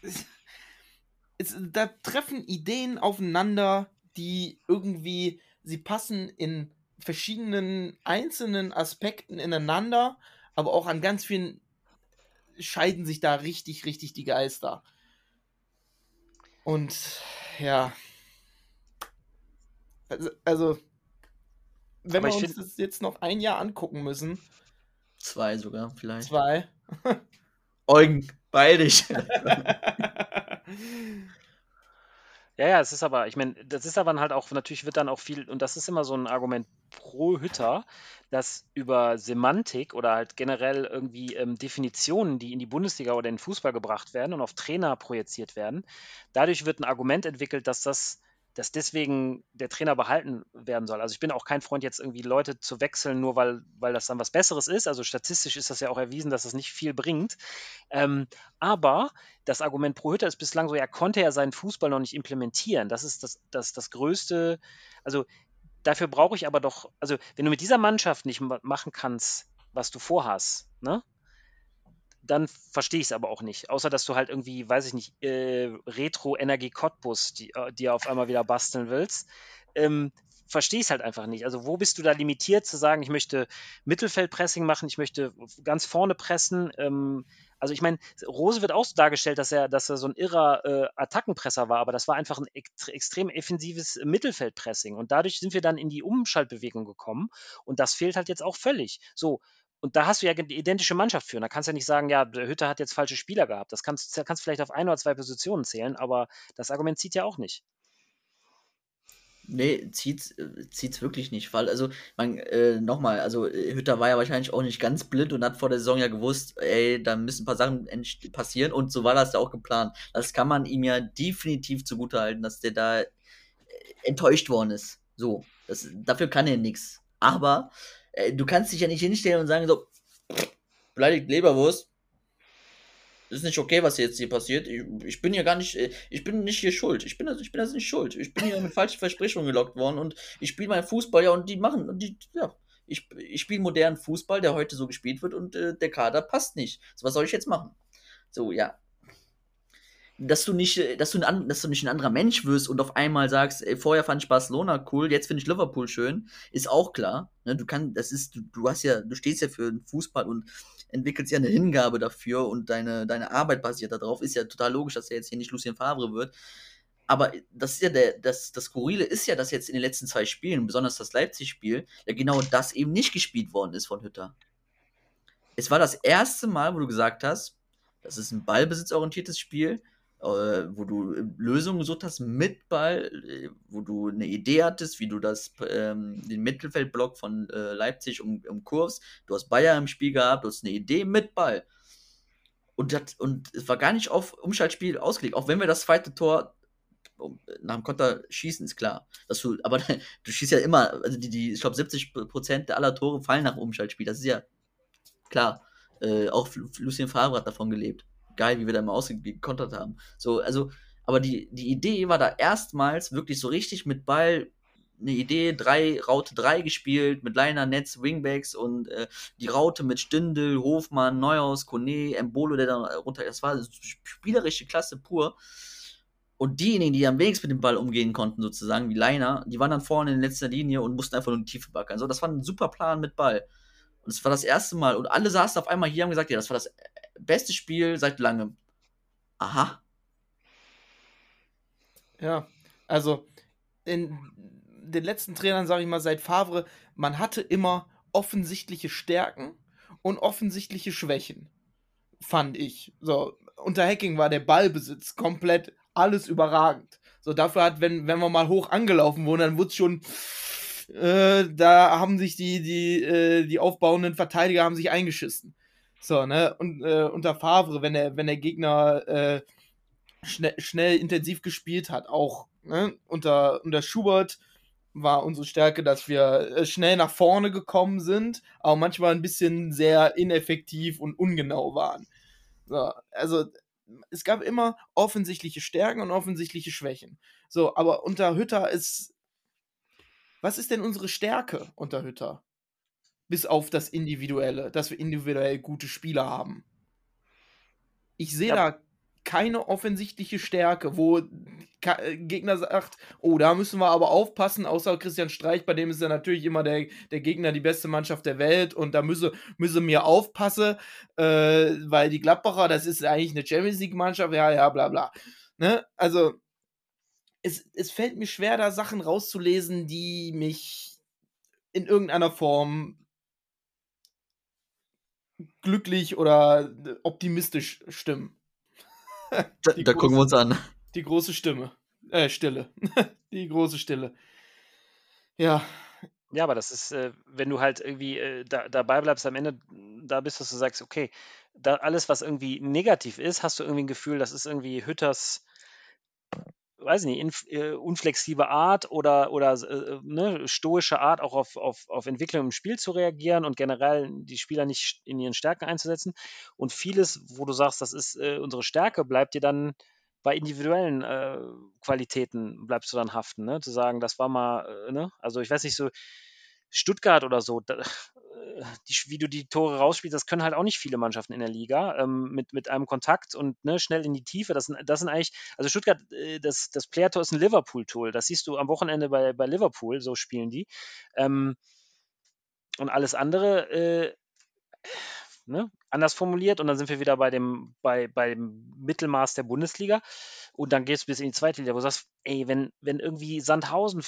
Es, es, da treffen Ideen aufeinander, die irgendwie sie passen in verschiedenen einzelnen Aspekten ineinander, aber auch an ganz vielen scheiden sich da richtig, richtig die Geister. Und ja. Also, also wenn aber wir uns das jetzt noch ein Jahr angucken müssen. Zwei sogar, vielleicht. Zwei. Eugen, beide. Ja, ja, es ist aber, ich meine, das ist aber halt auch, natürlich wird dann auch viel, und das ist immer so ein Argument pro Hütter, dass über Semantik oder halt generell irgendwie ähm, Definitionen, die in die Bundesliga oder in den Fußball gebracht werden und auf Trainer projiziert werden, dadurch wird ein Argument entwickelt, dass das dass deswegen der Trainer behalten werden soll. Also ich bin auch kein Freund, jetzt irgendwie Leute zu wechseln, nur weil, weil das dann was Besseres ist. Also statistisch ist das ja auch erwiesen, dass das nicht viel bringt. Ähm, aber das Argument pro Hütter ist bislang so, er konnte ja seinen Fußball noch nicht implementieren. Das ist das, das, das größte, also dafür brauche ich aber doch, also wenn du mit dieser Mannschaft nicht machen kannst, was du vorhast, ne? Dann verstehe ich es aber auch nicht. Außer, dass du halt irgendwie, weiß ich nicht, äh, Retro-Energie Cottbus, die, äh, die auf einmal wieder basteln willst. Ähm, verstehe ich es halt einfach nicht. Also wo bist du da limitiert zu sagen, ich möchte Mittelfeldpressing machen, ich möchte ganz vorne pressen. Ähm, also ich meine, Rose wird auch so dargestellt, dass er, dass er so ein irrer äh, Attackenpresser war, aber das war einfach ein ext extrem offensives Mittelfeldpressing. Und dadurch sind wir dann in die Umschaltbewegung gekommen. Und das fehlt halt jetzt auch völlig. So, und da hast du ja die identische Mannschaft für. Da kannst du ja nicht sagen, ja, der Hütter hat jetzt falsche Spieler gehabt. Das kannst du vielleicht auf ein oder zwei Positionen zählen, aber das Argument zieht ja auch nicht. Nee, zieht's, äh, zieht's wirklich nicht, weil, also, äh, nochmal, also, äh, Hütter war ja wahrscheinlich auch nicht ganz blind und hat vor der Saison ja gewusst, ey, da müssen ein paar Sachen passieren und so war das ja auch geplant. Das kann man ihm ja definitiv zugutehalten, dass der da äh, enttäuscht worden ist. So, das, dafür kann er nichts. Aber äh, du kannst dich ja nicht hinstellen und sagen so, beleidigt Leberwurst. ist nicht okay, was jetzt hier passiert. Ich, ich, bin ja gar nicht, äh, ich bin nicht hier schuld. Ich bin das, ich bin das nicht schuld. Ich bin hier mit falschen Versprechungen gelockt worden und ich spiele meinen Fußball ja und die machen und die, ja, ich, ich spiele modernen Fußball, der heute so gespielt wird und äh, der Kader passt nicht. So, was soll ich jetzt machen? So, ja, dass du nicht, äh, dass du, ein, dass du nicht ein anderer Mensch wirst und auf einmal sagst, ey, vorher fand ich Barcelona cool, jetzt finde ich Liverpool schön, ist auch klar. Ne, du kannst, das ist, du, du hast ja, du stehst ja für den Fußball und entwickelst ja eine Hingabe dafür und deine, deine Arbeit basiert darauf. Ist ja total logisch, dass er jetzt hier nicht Lucien Favre wird. Aber das ist ja der, das, das Skurrile ist ja, dass jetzt in den letzten zwei Spielen, besonders das Leipzig-Spiel, ja genau das eben nicht gespielt worden ist von Hütter. Es war das erste Mal, wo du gesagt hast, das ist ein ballbesitzorientiertes Spiel, wo du äh, Lösungen gesucht hast mit Ball, äh, wo du eine Idee hattest, wie du das, ähm, den Mittelfeldblock von äh, Leipzig um, umkurvst. Du hast Bayern im Spiel gehabt, du hast eine Idee mit Ball. Und, das, und es war gar nicht auf Umschaltspiel ausgelegt, auch wenn wir das zweite Tor nach dem Konter schießen, ist klar. Dass du, aber du schießt ja immer, also die, die ich glaube 70% aller Tore fallen nach Umschaltspiel, das ist ja klar. Äh, auch Lucien Favre hat davon gelebt geil, wie wir da mal ausgekontert haben. So, also, aber die, die Idee war da erstmals wirklich so richtig mit Ball eine Idee, drei, Raute 3 gespielt, mit Liner, Netz, Wingbacks und äh, die Raute mit Stindel, Hofmann, Neuhaus, Kone, Embolo, der da runter, das war spielerische Klasse pur. Und diejenigen, die am wenigsten mit dem Ball umgehen konnten, sozusagen, wie Liner, die waren dann vorne in letzter Linie und mussten einfach nur die Tiefe backern. So, das war ein super Plan mit Ball. Und es war das erste Mal. Und alle saßen auf einmal hier und haben gesagt, ja, das war das beste Spiel seit langem. Aha. Ja, also in den letzten Trainern, sage ich mal, seit Favre, man hatte immer offensichtliche Stärken und offensichtliche Schwächen, fand ich. So, unter Hacking war der Ballbesitz komplett alles überragend. So, dafür hat, wenn, wenn wir mal hoch angelaufen wurden, dann wurde es schon, äh, da haben sich die, die, äh, die aufbauenden Verteidiger haben sich eingeschissen. So, ne? Und äh, unter Favre, wenn der, wenn der Gegner äh, schnell, schnell intensiv gespielt hat, auch ne? unter, unter Schubert war unsere Stärke, dass wir äh, schnell nach vorne gekommen sind, aber manchmal ein bisschen sehr ineffektiv und ungenau waren. So, also es gab immer offensichtliche Stärken und offensichtliche Schwächen. So, aber unter Hütter ist. Was ist denn unsere Stärke unter Hütter? Bis auf das Individuelle, dass wir individuell gute Spieler haben. Ich sehe ja. da keine offensichtliche Stärke, wo äh, Gegner sagt, oh, da müssen wir aber aufpassen, außer Christian Streich, bei dem ist ja natürlich immer der, der Gegner die beste Mannschaft der Welt und da müsse, müsse mir aufpassen, äh, weil die Gladbacher, das ist eigentlich eine Champions League-Mannschaft, ja, ja, bla bla. Ne? Also, es, es fällt mir schwer, da Sachen rauszulesen, die mich in irgendeiner Form glücklich oder optimistisch stimmen. da, da gucken wir uns an. Die große Stimme. Äh, Stille. die große Stille. Ja. Ja, aber das ist, äh, wenn du halt irgendwie äh, da, dabei bleibst am Ende, da bist, dass du sagst, okay, da alles, was irgendwie negativ ist, hast du irgendwie ein Gefühl, das ist irgendwie Hütters weiß nicht, inf, äh, unflexible Art oder, oder äh, ne, stoische Art, auch auf, auf, auf Entwicklung im Spiel zu reagieren und generell die Spieler nicht in ihren Stärken einzusetzen. Und vieles, wo du sagst, das ist äh, unsere Stärke, bleibt dir dann bei individuellen äh, Qualitäten bleibst du dann haften, ne? Zu sagen, das war mal, äh, ne? Also ich weiß nicht, so Stuttgart oder so, da, die, wie du die Tore rausspielst, das können halt auch nicht viele Mannschaften in der Liga ähm, mit, mit einem Kontakt und ne, schnell in die Tiefe. Das sind, das sind eigentlich, also Stuttgart, äh, das, das Player-Tor ist ein Liverpool-Tool. Das siehst du am Wochenende bei, bei Liverpool, so spielen die. Ähm, und alles andere, äh, ne, anders formuliert. Und dann sind wir wieder bei dem, bei, beim Mittelmaß der Bundesliga. Und dann geht es bis in die zweite Liga, wo du sagst, ey, wenn, wenn irgendwie Sandhausen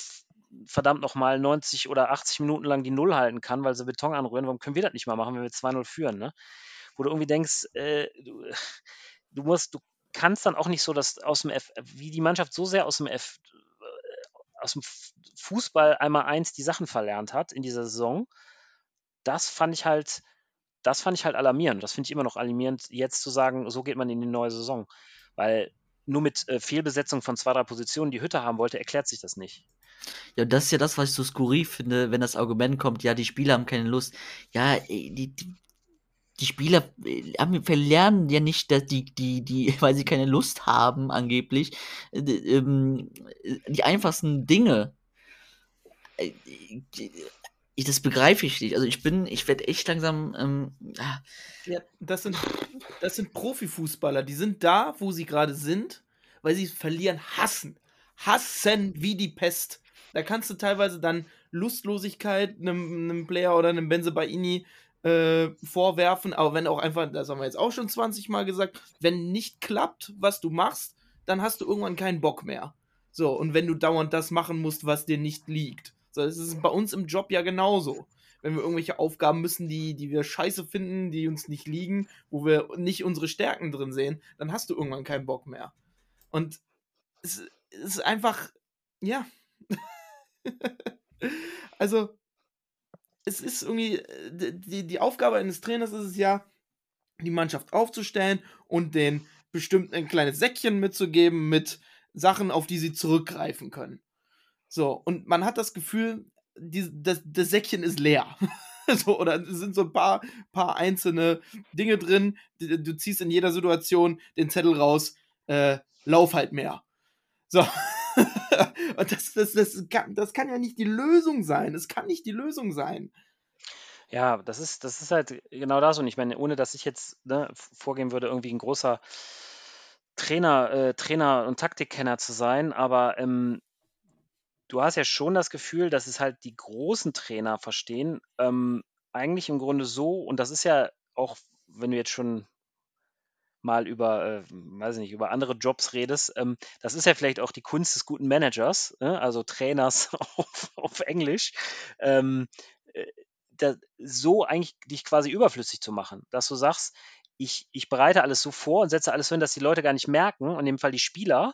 verdammt nochmal 90 oder 80 Minuten lang die Null halten kann, weil sie Beton anrühren, warum können wir das nicht mal machen, wenn wir 2-0 führen, ne? Wo du irgendwie denkst, äh, du, du, musst, du kannst dann auch nicht so, dass aus dem F, wie die Mannschaft so sehr aus dem F, äh, aus dem Fußball einmal eins die Sachen verlernt hat in dieser Saison, das fand ich halt, das fand ich halt alarmierend. Das finde ich immer noch alarmierend, jetzt zu sagen, so geht man in die neue Saison. Weil nur mit äh, Fehlbesetzung von zwei, drei Positionen die Hütte haben wollte, erklärt sich das nicht. Ja, das ist ja das, was ich so skurril finde, wenn das Argument kommt, ja, die Spieler haben keine Lust. Ja, äh, die, die, die Spieler äh, haben, verlernen ja nicht, dass die, die, die, weil sie keine Lust haben, angeblich, äh, ähm, die einfachsten Dinge. Ich, das begreife ich nicht. Also ich bin, ich werde echt langsam. Ähm, ah. ja, das sind, das sind Profifußballer. Die sind da, wo sie gerade sind, weil sie verlieren hassen. Hassen wie die Pest. Da kannst du teilweise dann Lustlosigkeit einem, einem Player oder einem Benze Baini äh, vorwerfen, aber wenn auch einfach, das haben wir jetzt auch schon 20 Mal gesagt, wenn nicht klappt, was du machst, dann hast du irgendwann keinen Bock mehr. So, und wenn du dauernd das machen musst, was dir nicht liegt. So, das ist bei uns im Job ja genauso. Wenn wir irgendwelche Aufgaben müssen, die, die wir scheiße finden, die uns nicht liegen, wo wir nicht unsere Stärken drin sehen, dann hast du irgendwann keinen Bock mehr. Und es ist einfach, ja, also, es ist irgendwie, äh, die, die Aufgabe eines Trainers ist es ja, die Mannschaft aufzustellen und den bestimmt ein kleines Säckchen mitzugeben mit Sachen, auf die sie zurückgreifen können. So, und man hat das Gefühl, die, das, das Säckchen ist leer. so, oder es sind so ein paar, paar einzelne Dinge drin. Du, du ziehst in jeder Situation den Zettel raus, äh, lauf halt mehr. So. Und das, das, das, kann, das kann ja nicht die Lösung sein. Es kann nicht die Lösung sein. Ja, das ist, das ist halt genau das. Und ich meine, ohne dass ich jetzt ne, vorgehen würde, irgendwie ein großer Trainer, äh, Trainer und Taktikkenner zu sein, aber ähm, du hast ja schon das Gefühl, dass es halt die großen Trainer verstehen, ähm, eigentlich im Grunde so, und das ist ja auch, wenn du jetzt schon mal über, äh, weiß nicht, über andere Jobs redest. Ähm, das ist ja vielleicht auch die Kunst des guten Managers, äh, also Trainers auf, auf Englisch. Ähm, äh, da, so eigentlich dich quasi überflüssig zu machen, dass du sagst, ich, ich bereite alles so vor und setze alles so hin, dass die Leute gar nicht merken, und in dem Fall die Spieler,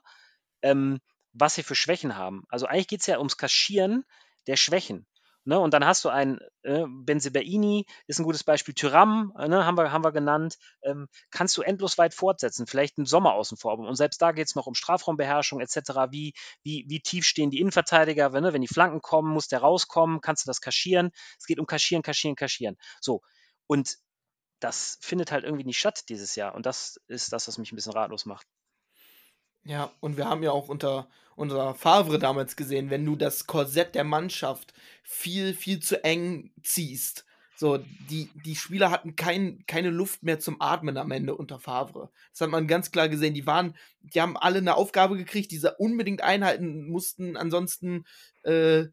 ähm, was sie für Schwächen haben. Also eigentlich geht es ja ums Kaschieren der Schwächen. Ne? Und dann hast du einen äh, Benzebaini, ist ein gutes Beispiel, Tyram, äh, ne? haben, wir, haben wir genannt, ähm, kannst du endlos weit fortsetzen, vielleicht im Sommer außen vor. Und selbst da geht es noch um Strafraumbeherrschung etc. Wie, wie, wie tief stehen die Innenverteidiger, wenn, ne? wenn die Flanken kommen, muss der rauskommen, kannst du das kaschieren. Es geht um kaschieren, kaschieren, kaschieren. So. Und das findet halt irgendwie nicht statt dieses Jahr. Und das ist das, was mich ein bisschen ratlos macht. Ja, und wir haben ja auch unter, unter Favre damals gesehen, wenn du das Korsett der Mannschaft viel, viel zu eng ziehst. So, die, die Spieler hatten kein, keine Luft mehr zum Atmen am Ende unter Favre. Das hat man ganz klar gesehen. Die waren, die haben alle eine Aufgabe gekriegt, die sie unbedingt einhalten mussten. Ansonsten äh,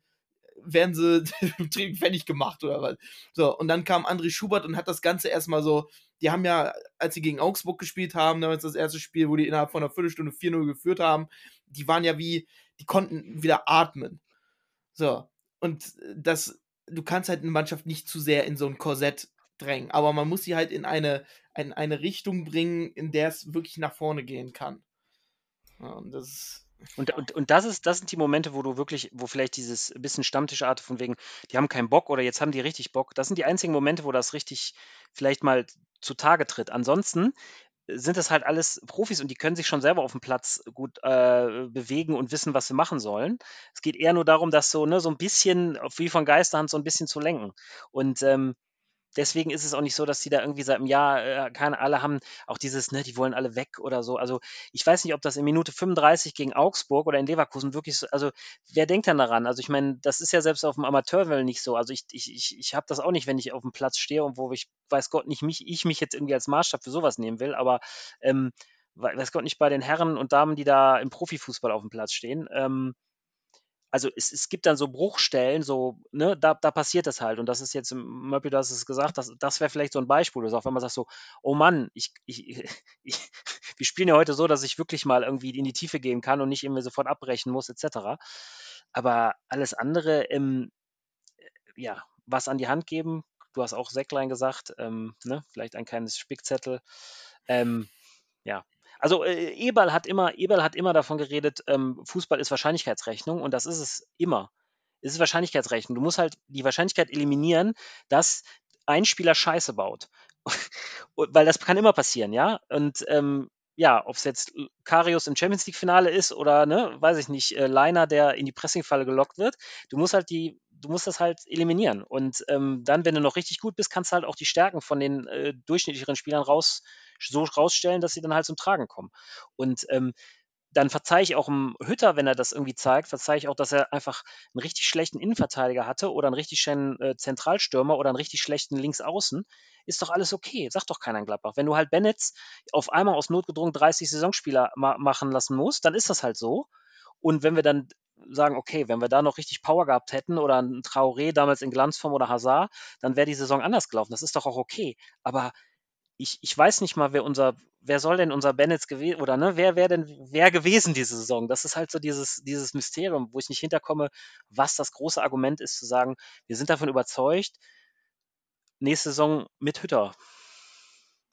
werden sie fertig gemacht oder was. So, und dann kam André Schubert und hat das Ganze erstmal so, die haben ja, als sie gegen Augsburg gespielt haben, damals das erste Spiel, wo die innerhalb von einer Viertelstunde 4-0 geführt haben, die waren ja wie, die konnten wieder atmen. So, und das, du kannst halt eine Mannschaft nicht zu sehr in so ein Korsett drängen, aber man muss sie halt in eine, in eine Richtung bringen, in der es wirklich nach vorne gehen kann. Ja, und das Und, und, und das ist, das sind die Momente, wo du wirklich, wo vielleicht dieses bisschen Stammtischart von wegen, die haben keinen Bock oder jetzt haben die richtig Bock. Das sind die einzigen Momente, wo das richtig vielleicht mal zutage tritt. Ansonsten sind das halt alles Profis und die können sich schon selber auf dem Platz gut äh, bewegen und wissen, was sie machen sollen. Es geht eher nur darum, das so, ne, so ein bisschen, wie von Geisterhand, so ein bisschen zu lenken. Und ähm, deswegen ist es auch nicht so, dass die da irgendwie seit einem Jahr, äh, keine, alle haben auch dieses, ne, die wollen alle weg oder so. Also ich weiß nicht, ob das in Minute 35 gegen Augsburg oder in Leverkusen wirklich so, also wer denkt dann daran? Also ich meine, das ist ja selbst auf dem Amateurwell nicht so. Also ich, ich, ich, ich habe das auch nicht, wenn ich auf dem Platz stehe und wo ich, weiß Gott, nicht mich, ich mich jetzt irgendwie als Maßstab für sowas nehmen will, aber ähm, weiß Gott nicht bei den Herren und Damen, die da im Profifußball auf dem Platz stehen. Ähm, also es, es gibt dann so Bruchstellen, so, ne, da, da passiert das halt. Und das ist jetzt, Möppi, du hast es gesagt, das, das wäre vielleicht so ein Beispiel. Das auch wenn man sagt so, oh Mann, ich, ich, ich, wir spielen ja heute so, dass ich wirklich mal irgendwie in die Tiefe gehen kann und nicht irgendwie sofort abbrechen muss, etc. Aber alles andere, ähm, ja, was an die Hand geben, du hast auch Säcklein gesagt, ähm, ne, vielleicht ein kleines Spickzettel. Ähm, ja, also äh, Eberl hat immer, Eberl hat immer davon geredet, ähm, Fußball ist Wahrscheinlichkeitsrechnung und das ist es immer. Es ist Wahrscheinlichkeitsrechnung. Du musst halt die Wahrscheinlichkeit eliminieren, dass ein Spieler Scheiße baut. Weil das kann immer passieren, ja. Und ähm, ja, ob es jetzt Karius im Champions League-Finale ist oder, ne, weiß ich nicht, äh, Leiner, der in die Pressingfalle gelockt wird, du musst halt die, du musst das halt eliminieren. Und ähm, dann, wenn du noch richtig gut bist, kannst du halt auch die Stärken von den äh, durchschnittlicheren Spielern raus, so rausstellen, dass sie dann halt zum Tragen kommen. Und ähm, dann verzeihe ich auch dem Hütter, wenn er das irgendwie zeigt, verzeihe ich auch, dass er einfach einen richtig schlechten Innenverteidiger hatte oder einen richtig schönen äh, Zentralstürmer oder einen richtig schlechten Linksaußen. Ist doch alles okay. Sagt doch keiner in Gladbach. Wenn du halt Bennett auf einmal aus Notgedrungen 30 Saisonspieler ma machen lassen musst, dann ist das halt so. Und wenn wir dann sagen, okay, wenn wir da noch richtig Power gehabt hätten oder ein Traoré damals in Glanzform oder Hazard, dann wäre die Saison anders gelaufen. Das ist doch auch okay. Aber ich, ich weiß nicht mal, wer unser, wer soll denn unser Bennett gewesen, oder ne, wer wäre denn wer gewesen diese Saison? Das ist halt so dieses, dieses Mysterium, wo ich nicht hinterkomme, was das große Argument ist, zu sagen, wir sind davon überzeugt, nächste Saison mit Hütter.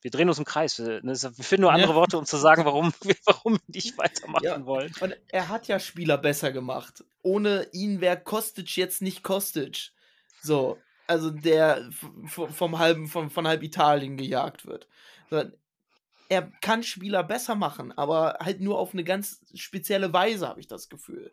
Wir drehen uns im Kreis. Wir, ne, wir finden nur andere ja. Worte, um zu sagen, warum, warum wir nicht weitermachen ja. wollen. Und er hat ja Spieler besser gemacht. Ohne ihn wäre Kostic jetzt nicht Kostic. So, also der vom halben, vom, von halb Italien gejagt wird. Er kann Spieler besser machen, aber halt nur auf eine ganz spezielle Weise, habe ich das Gefühl.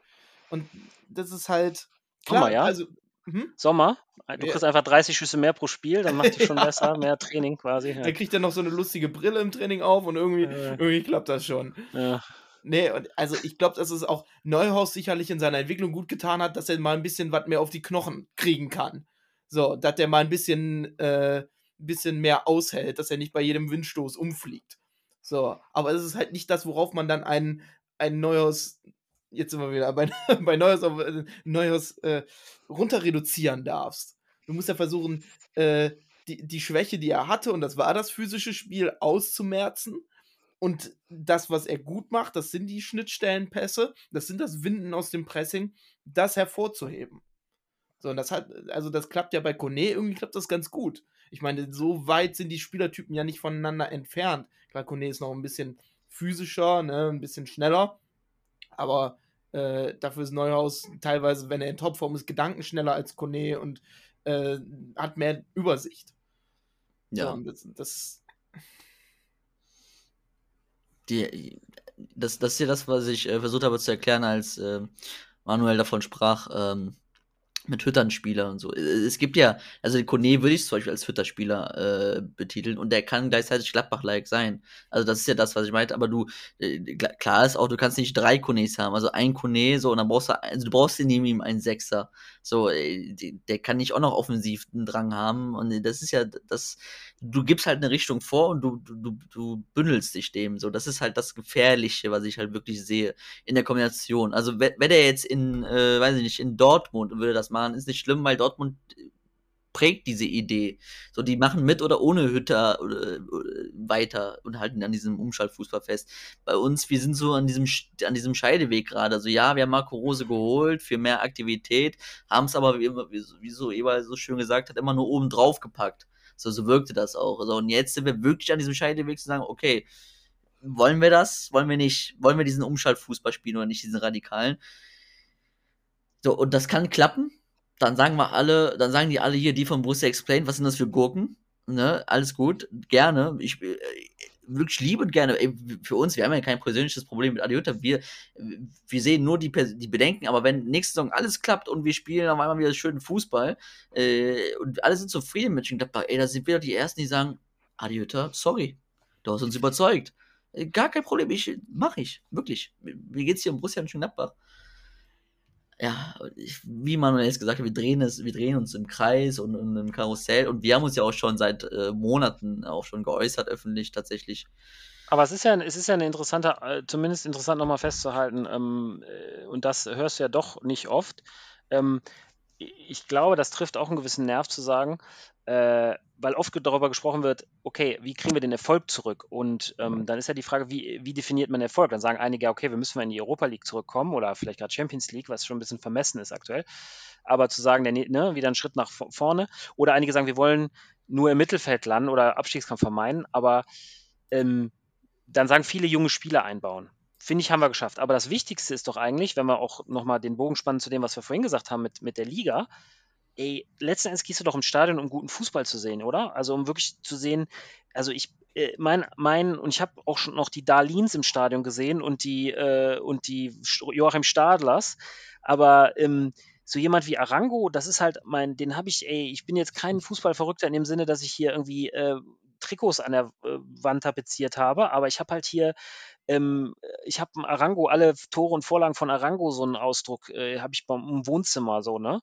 Und das ist halt klar, Sommer, ja? also hm? Sommer, du kriegst ja. einfach 30 Schüsse mehr pro Spiel, dann macht dich schon ja. besser, mehr Training quasi. Ja. Dann kriegt er noch so eine lustige Brille im Training auf und irgendwie, äh. irgendwie klappt das schon. Ja. Nee, und also ich glaube, dass es auch Neuhaus sicherlich in seiner Entwicklung gut getan hat, dass er mal ein bisschen was mehr auf die Knochen kriegen kann. So, dass der mal ein bisschen, äh, bisschen mehr aushält, dass er nicht bei jedem Windstoß umfliegt. So, aber es ist halt nicht das, worauf man dann ein, ein neues, jetzt wir wieder bei, bei Neues, äh, Neues äh, runter reduzieren darfst. Du musst ja versuchen, äh, die, die Schwäche, die er hatte, und das war das physische Spiel, auszumerzen. Und das, was er gut macht, das sind die Schnittstellenpässe, das sind das Winden aus dem Pressing, das hervorzuheben. So, und das hat, also das klappt ja bei Kone, irgendwie klappt das ganz gut. Ich meine, so weit sind die Spielertypen ja nicht voneinander entfernt. Klar, Kone ist noch ein bisschen physischer, ne, ein bisschen schneller, aber äh, dafür ist Neuhaus teilweise, wenn er in Topform ist, gedankenschneller als Kone und äh, hat mehr Übersicht. Ja. So, das, das, die, das, das ist ja das, was ich äh, versucht habe zu erklären, als äh, Manuel davon sprach, ähm, mit Hütternspieler und so. Es gibt ja, also Kone würde ich zum Beispiel als Hütterspieler äh, betiteln und der kann gleichzeitig Gladbach-like sein. Also das ist ja das, was ich meinte, aber du, äh, klar ist auch, du kannst nicht drei Kones haben, also ein Kone, so, und dann brauchst du, also du brauchst neben ihm einen Sechser. So, äh, der kann nicht auch noch offensiv einen Drang haben und das ist ja, das, du gibst halt eine Richtung vor und du, du, du bündelst dich dem, so, das ist halt das Gefährliche, was ich halt wirklich sehe in der Kombination. Also, wenn, wenn er jetzt in, äh, weiß ich nicht, in Dortmund würde das machen, ist nicht schlimm, weil Dortmund prägt diese Idee. So, die machen mit oder ohne Hütter oder weiter und halten an diesem Umschaltfußball fest. Bei uns, wir sind so an diesem, an diesem Scheideweg gerade. Also ja, wir haben Marco Rose geholt für mehr Aktivität, haben es aber, wie, wie so Eber so schön gesagt hat, immer nur oben drauf gepackt. So, so wirkte das auch. So, und jetzt sind wir wirklich an diesem Scheideweg zu sagen, okay, wollen wir das? Wollen wir nicht? Wollen wir diesen Umschaltfußball spielen oder nicht diesen radikalen? So, und das kann klappen. Dann sagen wir alle, dann sagen die alle hier, die von Borussia Explain, was sind das für Gurken? Ne, alles gut, gerne. Ich äh, wirklich liebend gerne. Für uns, wir haben ja kein persönliches Problem mit Adiota. Wir, wir sehen nur die, die Bedenken, aber wenn nächste Saison alles klappt und wir spielen auf einmal wieder schönen Fußball äh, und alle sind zufrieden mit Mönchengladbach, ey, da sind wir doch die Ersten, die sagen, Adiota, sorry, du hast uns überzeugt. Äh, gar kein Problem, ich mach ich, wirklich. Mir geht's hier um Borussia Mönchengladbach ja, wie Manuel es gesagt hat, wir drehen es, wir drehen uns im Kreis und, und im Karussell und wir haben uns ja auch schon seit äh, Monaten auch schon geäußert öffentlich tatsächlich. Aber es ist ja, es ist ja eine interessante, äh, zumindest interessant nochmal festzuhalten, ähm, äh, und das hörst du ja doch nicht oft. Ähm, ich glaube, das trifft auch einen gewissen Nerv zu sagen, äh, weil oft darüber gesprochen wird, okay, wie kriegen wir den Erfolg zurück? Und ähm, dann ist ja die Frage, wie, wie definiert man Erfolg? Dann sagen einige, okay, wir müssen mal in die Europa League zurückkommen oder vielleicht gerade Champions League, was schon ein bisschen vermessen ist aktuell. Aber zu sagen, der, ne, wieder einen Schritt nach vorne. Oder einige sagen, wir wollen nur im Mittelfeld landen oder Abstiegskampf vermeiden. Aber ähm, dann sagen viele junge Spieler einbauen. Finde ich, haben wir geschafft. Aber das Wichtigste ist doch eigentlich, wenn wir auch nochmal den Bogen spannen zu dem, was wir vorhin gesagt haben mit, mit der Liga, ey, letzten Endes gehst du doch im Stadion, um guten Fußball zu sehen, oder? Also um wirklich zu sehen, also ich, äh, mein, mein, und ich habe auch schon noch die Darlins im Stadion gesehen und die, äh, und die Joachim Stadlers, aber ähm, so jemand wie Arango, das ist halt mein, den habe ich, ey, ich bin jetzt kein Fußballverrückter in dem Sinne, dass ich hier irgendwie äh, Trikots an der äh, Wand tapeziert habe, aber ich habe halt hier ähm, ich habe Arango, alle Tore und Vorlagen von Arango, so einen Ausdruck, äh, habe ich beim Wohnzimmer so, ne?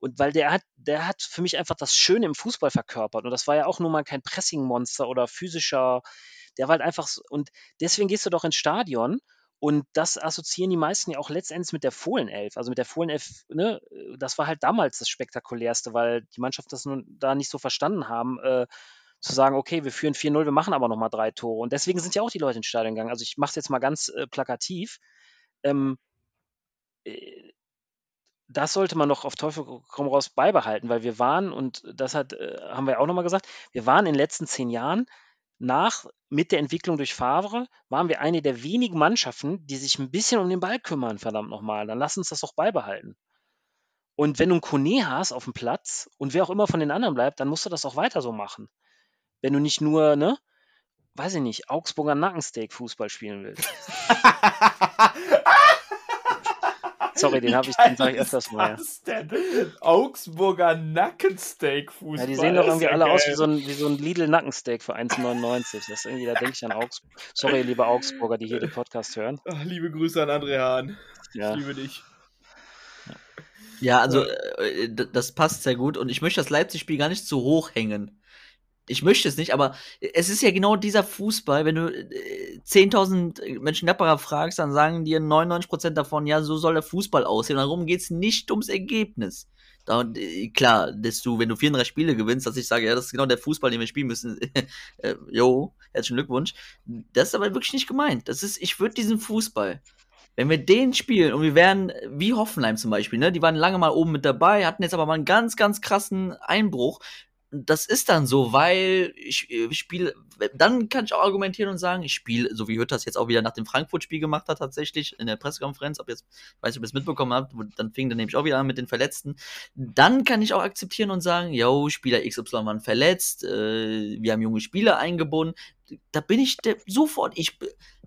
Und weil der hat, der hat für mich einfach das Schöne im Fußball verkörpert. Und das war ja auch nun mal kein Pressing-Monster oder physischer, der war halt einfach so, und deswegen gehst du doch ins Stadion und das assoziieren die meisten ja auch letztendlich mit der Fohlenelf. Also mit der Fohlenelf, ne, das war halt damals das Spektakulärste, weil die Mannschaft das nun da nicht so verstanden haben, äh, zu sagen, okay, wir führen 4-0, wir machen aber nochmal drei Tore. Und deswegen sind ja auch die Leute ins Stadion gegangen. Also ich mache es jetzt mal ganz äh, plakativ. Ähm, äh, das sollte man noch auf Teufel komm raus beibehalten, weil wir waren, und das hat, äh, haben wir auch nochmal gesagt, wir waren in den letzten zehn Jahren nach, mit der Entwicklung durch Favre, waren wir eine der wenigen Mannschaften, die sich ein bisschen um den Ball kümmern, verdammt nochmal. Dann lass uns das doch beibehalten. Und wenn du einen Kone hast auf dem Platz und wer auch immer von den anderen bleibt, dann musst du das auch weiter so machen. Wenn du nicht nur, ne, weiß ich nicht, Augsburger Nackensteak Fußball spielen willst. Sorry, den habe ich, den sage ich öfters mal. Was denn? Augsburger Nackensteak Fußball. Ja, die sehen doch irgendwie alle geil. aus wie so ein, wie so ein Lidl Nackensteak für 1,99. Das ist irgendwie, da denke ich an Augsburg. Sorry, liebe Augsburger, die hier den Podcast hören. Ach, liebe Grüße an André Hahn. Ja. Ich liebe dich. Ja, also äh, das passt sehr gut und ich möchte das Leipzig-Spiel gar nicht zu hoch hängen ich möchte es nicht, aber es ist ja genau dieser Fußball, wenn du äh, 10.000 Menschen Napperer fragst, dann sagen dir 99% davon, ja, so soll der Fußball aussehen. Darum geht es nicht ums Ergebnis. Da, äh, klar, dass du, wenn du 34 Spiele gewinnst, dass ich sage, ja, das ist genau der Fußball, den wir spielen müssen. äh, jo, herzlichen Glückwunsch. Das ist aber wirklich nicht gemeint. Das ist, ich würde diesen Fußball, wenn wir den spielen und wir wären wie Hoffenheim zum Beispiel, ne? Die waren lange mal oben mit dabei, hatten jetzt aber mal einen ganz, ganz krassen Einbruch das ist dann so, weil ich, ich äh, spiele, dann kann ich auch argumentieren und sagen, ich spiele, so wie Hütter das jetzt auch wieder nach dem Frankfurt-Spiel gemacht hat, tatsächlich in der Pressekonferenz, ob jetzt, weiß nicht, ob ihr es mitbekommen habt, dann fing dann nämlich auch wieder an mit den Verletzten. Dann kann ich auch akzeptieren und sagen, yo, Spieler XY waren verletzt, äh, wir haben junge Spieler eingebunden. Da bin ich sofort, ich,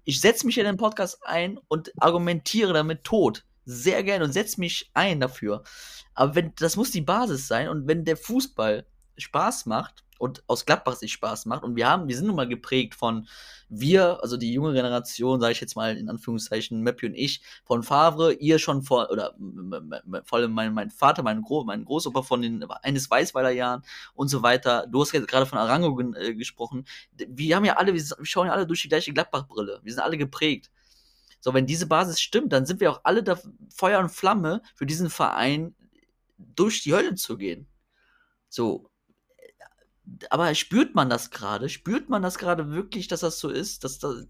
ich setze mich in den Podcast ein und argumentiere damit tot. Sehr gerne und setze mich ein dafür. Aber wenn, das muss die Basis sein und wenn der Fußball Spaß macht und aus Gladbach sich Spaß macht. Und wir haben, wir sind nun mal geprägt von wir, also die junge Generation, sage ich jetzt mal in Anführungszeichen, Meppi und ich, von Favre, ihr schon vor, oder vor allem mein, mein Vater, mein, Gro mein Großopa von den eines Weißweiler Jahren und so weiter. Du hast gerade von Arango äh, gesprochen. Wir haben ja alle, wir schauen ja alle durch die gleiche Gladbach-Brille. Wir sind alle geprägt. So, wenn diese Basis stimmt, dann sind wir auch alle da Feuer und Flamme für diesen Verein durch die Hölle zu gehen. So, aber spürt man das gerade? Spürt man das gerade wirklich, dass das so ist? Dass das,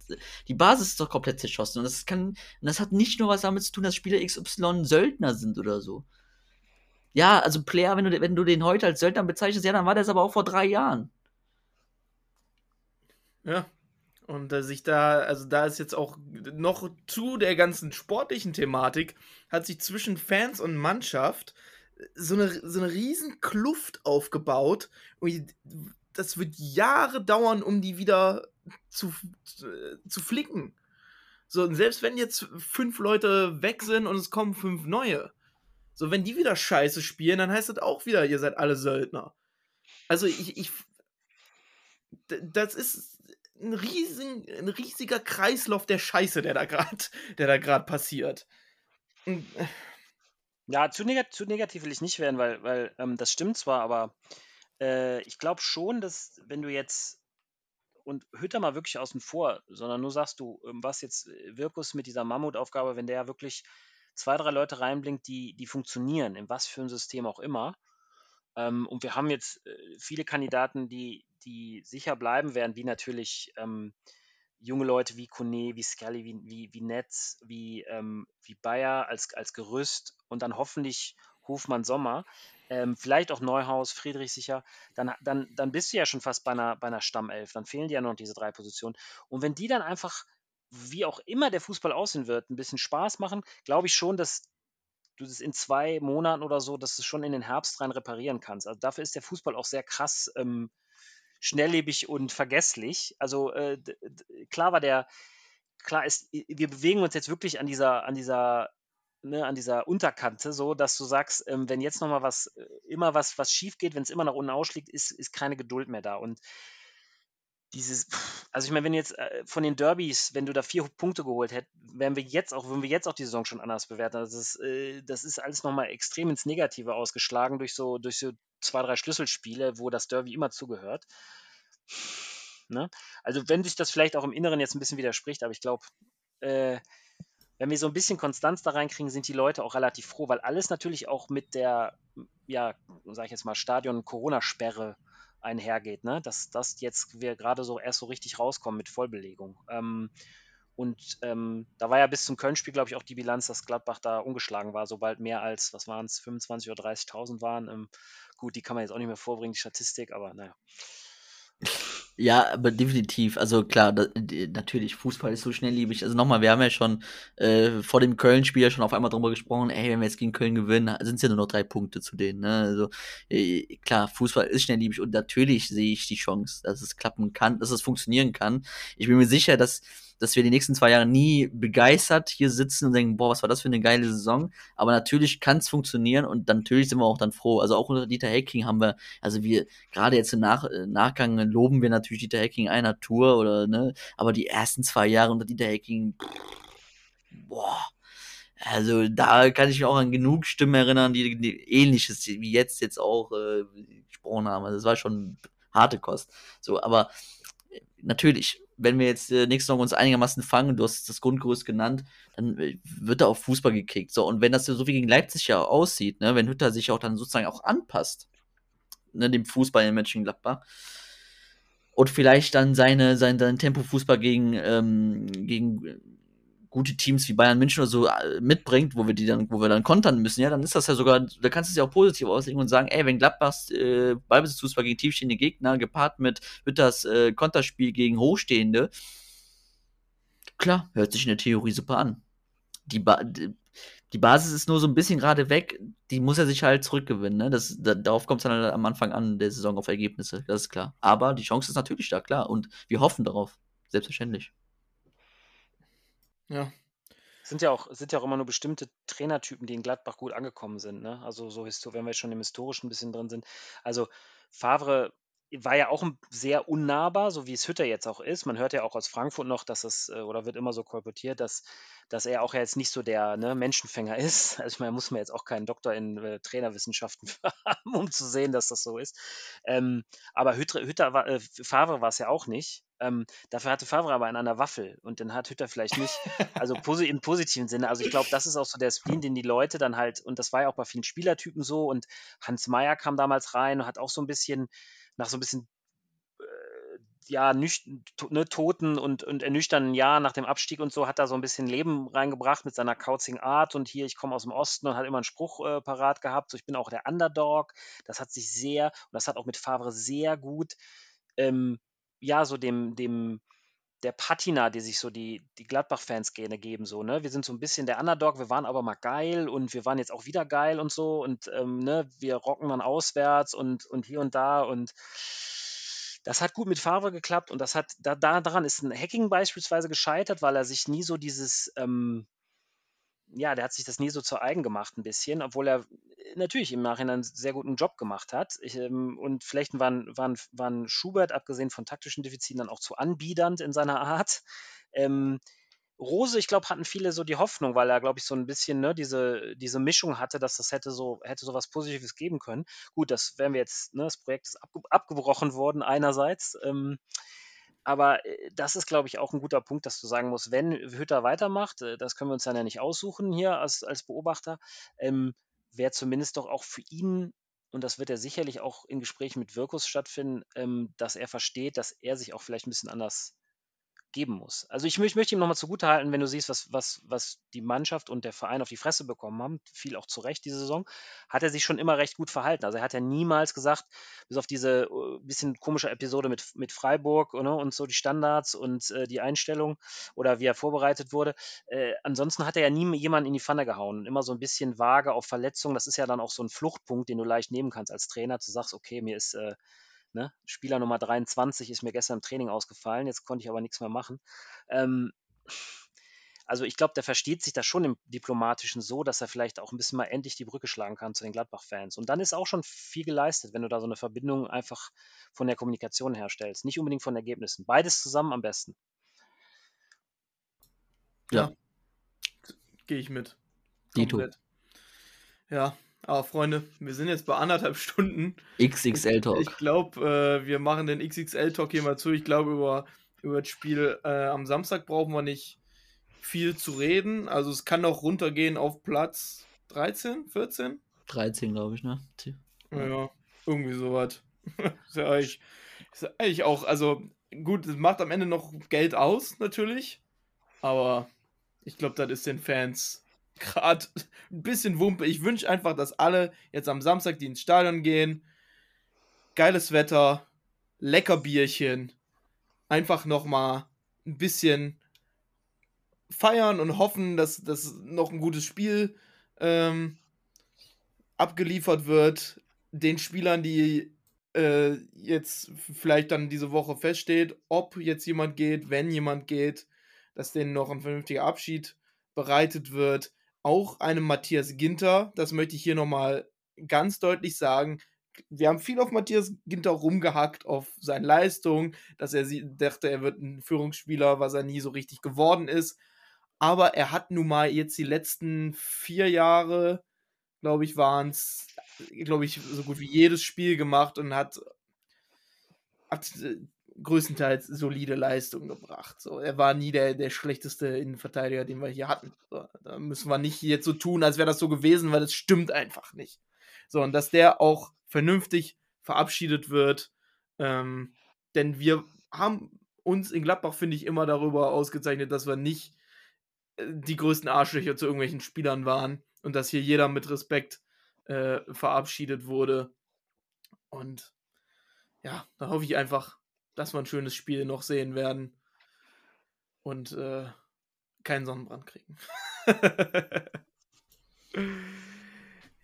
die Basis ist doch komplett zerschossen. Und das kann, das hat nicht nur was damit zu tun, dass Spieler XY Söldner sind oder so. Ja, also Player, wenn du, wenn du den heute als Söldner bezeichnest, ja, dann war das aber auch vor drei Jahren. Ja. Und dass sich da, also da ist jetzt auch noch zu der ganzen sportlichen Thematik, hat sich zwischen Fans und Mannschaft so eine, so eine riesen Kluft aufgebaut. Und das wird Jahre dauern, um die wieder zu, zu flicken. So, und selbst wenn jetzt fünf Leute weg sind und es kommen fünf neue, so, wenn die wieder scheiße spielen, dann heißt das auch wieder, ihr seid alle Söldner. Also, ich, ich das ist ein, riesen, ein riesiger Kreislauf der Scheiße, der da gerade der da gerade passiert. Und, äh, Ja, zu, negat zu negativ will ich nicht werden, weil, weil ähm, das stimmt zwar, aber äh, ich glaube schon, dass wenn du jetzt und Hütter mal wirklich außen vor, sondern nur sagst du, ähm, was jetzt äh, Wirkus mit dieser Mammutaufgabe, wenn der wirklich zwei, drei Leute reinblinkt, die, die funktionieren, in was für ein System auch immer. Ähm, und wir haben jetzt äh, viele Kandidaten, die, die sicher bleiben werden, wie natürlich ähm, junge Leute wie Kone, wie Scully, wie, wie, wie Netz, wie, ähm, wie Bayer als, als Gerüst und dann hoffentlich Hofmann Sommer, ähm, vielleicht auch Neuhaus, Friedrich sicher, dann, dann, dann bist du ja schon fast bei einer, bei einer Stammelf. Dann fehlen dir ja noch diese drei Positionen. Und wenn die dann einfach, wie auch immer der Fußball aussehen wird, ein bisschen Spaß machen, glaube ich schon, dass du das in zwei Monaten oder so, dass du es schon in den Herbst rein reparieren kannst. Also dafür ist der Fußball auch sehr krass ähm, schnelllebig und vergesslich. Also äh, klar war der, klar ist, wir bewegen uns jetzt wirklich an dieser, an dieser ne, an dieser Unterkante, so dass du sagst, ähm, wenn jetzt nochmal was, äh, immer was, was schief geht, wenn es immer nach unten ausschlägt, ist, ist keine Geduld mehr da. Und dieses, also ich meine, wenn jetzt äh, von den Derbys, wenn du da vier Punkte geholt hättest, wären wir jetzt auch, würden wir jetzt auch die Saison schon anders bewerten. Also das, äh, das ist alles nochmal extrem ins Negative ausgeschlagen durch so, durch so zwei, drei Schlüsselspiele, wo das Derby immer zugehört. Ne? Also wenn sich das vielleicht auch im Inneren jetzt ein bisschen widerspricht, aber ich glaube, äh, wenn wir so ein bisschen Konstanz da reinkriegen, sind die Leute auch relativ froh, weil alles natürlich auch mit der, ja, sag ich jetzt mal, Stadion-Corona-Sperre einhergeht, ne? Dass, dass jetzt wir gerade so erst so richtig rauskommen mit Vollbelegung. Ähm, und ähm, da war ja bis zum Köln-Spiel, glaube ich, auch die Bilanz, dass Gladbach da ungeschlagen war, sobald mehr als, was waren es, 25.000 oder 30.000 waren. Ähm, gut, die kann man jetzt auch nicht mehr vorbringen, die Statistik, aber naja. Ja, aber definitiv. Also klar, da, natürlich, Fußball ist so schnelllebig. Also nochmal, wir haben ja schon äh, vor dem Köln-Spiel ja schon auf einmal drüber gesprochen, ey, wenn wir jetzt gegen Köln gewinnen, sind es ja nur noch drei Punkte zu denen. Ne? Also äh, klar, Fußball ist schnelllebig und natürlich sehe ich die Chance, dass es klappen kann, dass es funktionieren kann. Ich bin mir sicher, dass dass wir die nächsten zwei Jahre nie begeistert hier sitzen und denken, boah, was war das für eine geile Saison. Aber natürlich kann es funktionieren und dann, natürlich sind wir auch dann froh. Also auch unter Dieter Hecking haben wir, also wir, gerade jetzt im Nach äh, Nachgang loben wir natürlich Dieter Hecking einer Tour oder, ne, aber die ersten zwei Jahre unter Dieter Hecking, boah, also da kann ich mich auch an genug Stimmen erinnern, die, die ähnliches wie jetzt jetzt auch äh, gesprochen haben. Also das war schon harte Kost. So, aber äh, natürlich, wenn wir jetzt äh, nächste Saison uns einigermaßen fangen, du hast das Grundgerüst genannt, dann äh, wird er auf Fußball gekickt. So, und wenn das so wie gegen Leipzig ja aussieht, ne, wenn Hütter sich auch dann sozusagen auch anpasst, ne, dem Fußball in Mönchengladbach, und vielleicht dann seine, sein, sein Tempo-Fußball gegen, ähm, gegen gute Teams wie Bayern München oder so äh, mitbringt, wo wir die dann, wo wir dann kontern müssen, ja, dann ist das ja sogar, da kannst du es ja auch positiv auslegen und sagen, ey, wenn Gladbachs äh, Ballbesitzfußball gegen tiefstehende Gegner gepaart mit wird das äh, Konterspiel gegen Hochstehende, klar, hört sich in der Theorie super an. Die, ba die Basis ist nur so ein bisschen gerade weg, die muss er sich halt zurückgewinnen. Ne? Das, da, darauf kommt es dann halt am Anfang an der Saison auf Ergebnisse, das ist klar. Aber die Chance ist natürlich da, klar. Und wir hoffen darauf, selbstverständlich. Ja. Sind ja auch, sind ja auch immer nur bestimmte Trainertypen, die in Gladbach gut angekommen sind. Ne? Also so, wenn wir schon im Historischen ein bisschen drin sind. Also Favre war ja auch sehr unnahbar, so wie es Hütter jetzt auch ist. Man hört ja auch aus Frankfurt noch, dass es, äh, oder wird immer so kolportiert, dass, dass er auch jetzt nicht so der ne, Menschenfänger ist. Also ich meine, muss man jetzt auch keinen Doktor in äh, Trainerwissenschaften haben, um zu sehen, dass das so ist. Ähm, aber Hütter, Hütter war, äh, Favre war es ja auch nicht. Ähm, dafür hatte Favre aber einen an der Waffel und den hat Hütter vielleicht nicht. Also posi im positiven Sinne. Also ich glaube, das ist auch so der Spleen, den die Leute dann halt, und das war ja auch bei vielen Spielertypen so, und Hans Meyer kam damals rein und hat auch so ein bisschen nach so ein bisschen äh, ja, nüch, ne, toten und, und ernüchternden Jahr nach dem Abstieg und so, hat da so ein bisschen Leben reingebracht mit seiner kauzigen Art und hier, ich komme aus dem Osten und hat immer einen Spruch äh, parat gehabt, so ich bin auch der Underdog. Das hat sich sehr, und das hat auch mit Favre sehr gut, ähm, ja, so dem, dem, der Patina, die sich so die, die Gladbach-Fans gerne geben. So, ne? Wir sind so ein bisschen der Underdog, wir waren aber mal geil und wir waren jetzt auch wieder geil und so und ähm, ne, wir rocken dann auswärts und, und hier und da und das hat gut mit Favre geklappt und das hat, da, daran ist ein Hacking beispielsweise gescheitert, weil er sich nie so dieses, ähm, ja, der hat sich das nie so zu eigen gemacht, ein bisschen, obwohl er natürlich im Nachhinein einen sehr guten Job gemacht hat. Ich, ähm, und vielleicht waren, waren, waren Schubert, abgesehen von taktischen Defiziten, dann auch zu anbiedernd in seiner Art. Ähm, Rose, ich glaube, hatten viele so die Hoffnung, weil er, glaube ich, so ein bisschen ne, diese, diese Mischung hatte, dass das hätte so, hätte so was Positives geben können. Gut, das wären wir jetzt, ne, das Projekt ist abge abgebrochen worden einerseits. Ähm, aber äh, das ist, glaube ich, auch ein guter Punkt, dass du sagen musst, wenn Hütter weitermacht, äh, das können wir uns dann ja nicht aussuchen hier als, als Beobachter, ähm, wäre zumindest doch auch für ihn, und das wird ja sicherlich auch in Gesprächen mit Wirkus stattfinden, ähm, dass er versteht, dass er sich auch vielleicht ein bisschen anders geben muss. Also ich, ich möchte ihm nochmal zugutehalten, wenn du siehst, was, was, was die Mannschaft und der Verein auf die Fresse bekommen haben, viel auch zu Recht diese Saison, hat er sich schon immer recht gut verhalten. Also er hat ja niemals gesagt, bis auf diese uh, bisschen komische Episode mit, mit Freiburg ne, und so die Standards und äh, die Einstellung oder wie er vorbereitet wurde. Äh, ansonsten hat er ja nie jemanden in die Pfanne gehauen. Immer so ein bisschen vage auf Verletzungen. Das ist ja dann auch so ein Fluchtpunkt, den du leicht nehmen kannst als Trainer. Du sagst, okay, mir ist äh, Ne? Spieler Nummer 23 ist mir gestern im Training ausgefallen, jetzt konnte ich aber nichts mehr machen. Ähm, also ich glaube, der versteht sich das schon im Diplomatischen so, dass er vielleicht auch ein bisschen mal endlich die Brücke schlagen kann zu den Gladbach-Fans. Und dann ist auch schon viel geleistet, wenn du da so eine Verbindung einfach von der Kommunikation herstellst. Nicht unbedingt von Ergebnissen. Beides zusammen am besten. Ja. ja. Gehe ich mit. Dito. Ja, aber Freunde, wir sind jetzt bei anderthalb Stunden. XXL-Talk. Ich glaube, äh, wir machen den XXL-Talk hier mal zu. Ich glaube, über, über das Spiel äh, am Samstag brauchen wir nicht viel zu reden. Also es kann auch runtergehen auf Platz 13, 14? 13, glaube ich, ne? Ja, irgendwie sowas. ist, ja eigentlich, ist ja eigentlich auch, also gut, es macht am Ende noch Geld aus, natürlich. Aber ich glaube, das ist den Fans gerade ein bisschen Wumpe. Ich wünsche einfach, dass alle jetzt am Samstag, die ins Stadion gehen, geiles Wetter, lecker Bierchen, einfach nochmal ein bisschen feiern und hoffen, dass, dass noch ein gutes Spiel ähm, abgeliefert wird. Den Spielern, die äh, jetzt vielleicht dann diese Woche feststeht, ob jetzt jemand geht, wenn jemand geht, dass denen noch ein vernünftiger Abschied bereitet wird auch einem Matthias Ginter, das möchte ich hier nochmal ganz deutlich sagen. Wir haben viel auf Matthias Ginter rumgehackt, auf seine Leistung, dass er dachte, er wird ein Führungsspieler, was er nie so richtig geworden ist. Aber er hat nun mal jetzt die letzten vier Jahre, glaube ich, waren es, glaube ich, so gut wie jedes Spiel gemacht und hat, hat äh, größtenteils solide Leistung gebracht. So, er war nie der, der schlechteste Innenverteidiger, den wir hier hatten. So, da müssen wir nicht jetzt so tun, als wäre das so gewesen, weil das stimmt einfach nicht. So, und dass der auch vernünftig verabschiedet wird. Ähm, denn wir haben uns in Gladbach, finde ich, immer darüber ausgezeichnet, dass wir nicht äh, die größten Arschlöcher zu irgendwelchen Spielern waren und dass hier jeder mit Respekt äh, verabschiedet wurde. Und ja, da hoffe ich einfach, dass wir ein schönes Spiel noch sehen werden und äh, keinen Sonnenbrand kriegen.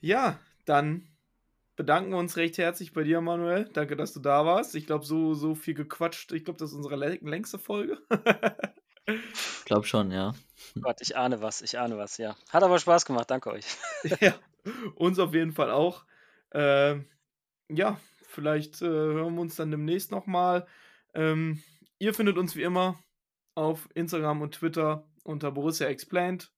ja, dann bedanken wir uns recht herzlich bei dir, Manuel. Danke, dass du da warst. Ich glaube, so, so viel gequatscht. Ich glaube, das ist unsere längste Folge. ich glaube schon, ja. Gott, ich ahne was, ich ahne was, ja. Hat aber Spaß gemacht, danke euch. ja, uns auf jeden Fall auch. Ähm, ja, vielleicht äh, hören wir uns dann demnächst nochmal. Ähm, ihr findet uns wie immer auf Instagram und Twitter unter Borussia Explained.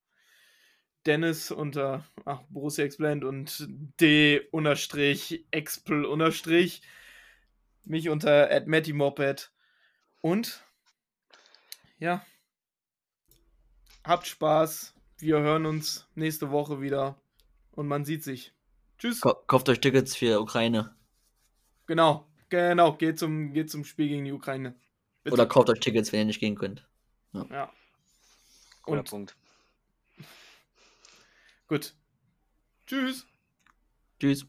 Dennis unter ach, Borussia Explained und D unterstrich Expel unterstrich. Mich unter Moped. Und ja, habt Spaß. Wir hören uns nächste Woche wieder und man sieht sich. Tschüss. Kauft euch Tickets für Ukraine. Genau. Genau, geht zum, geht zum Spiel gegen die Ukraine. Bitte. Oder kauft euch Tickets, wenn ihr nicht gehen könnt. Ja. ja. Cooler Und, Punkt. Gut. Tschüss. Tschüss.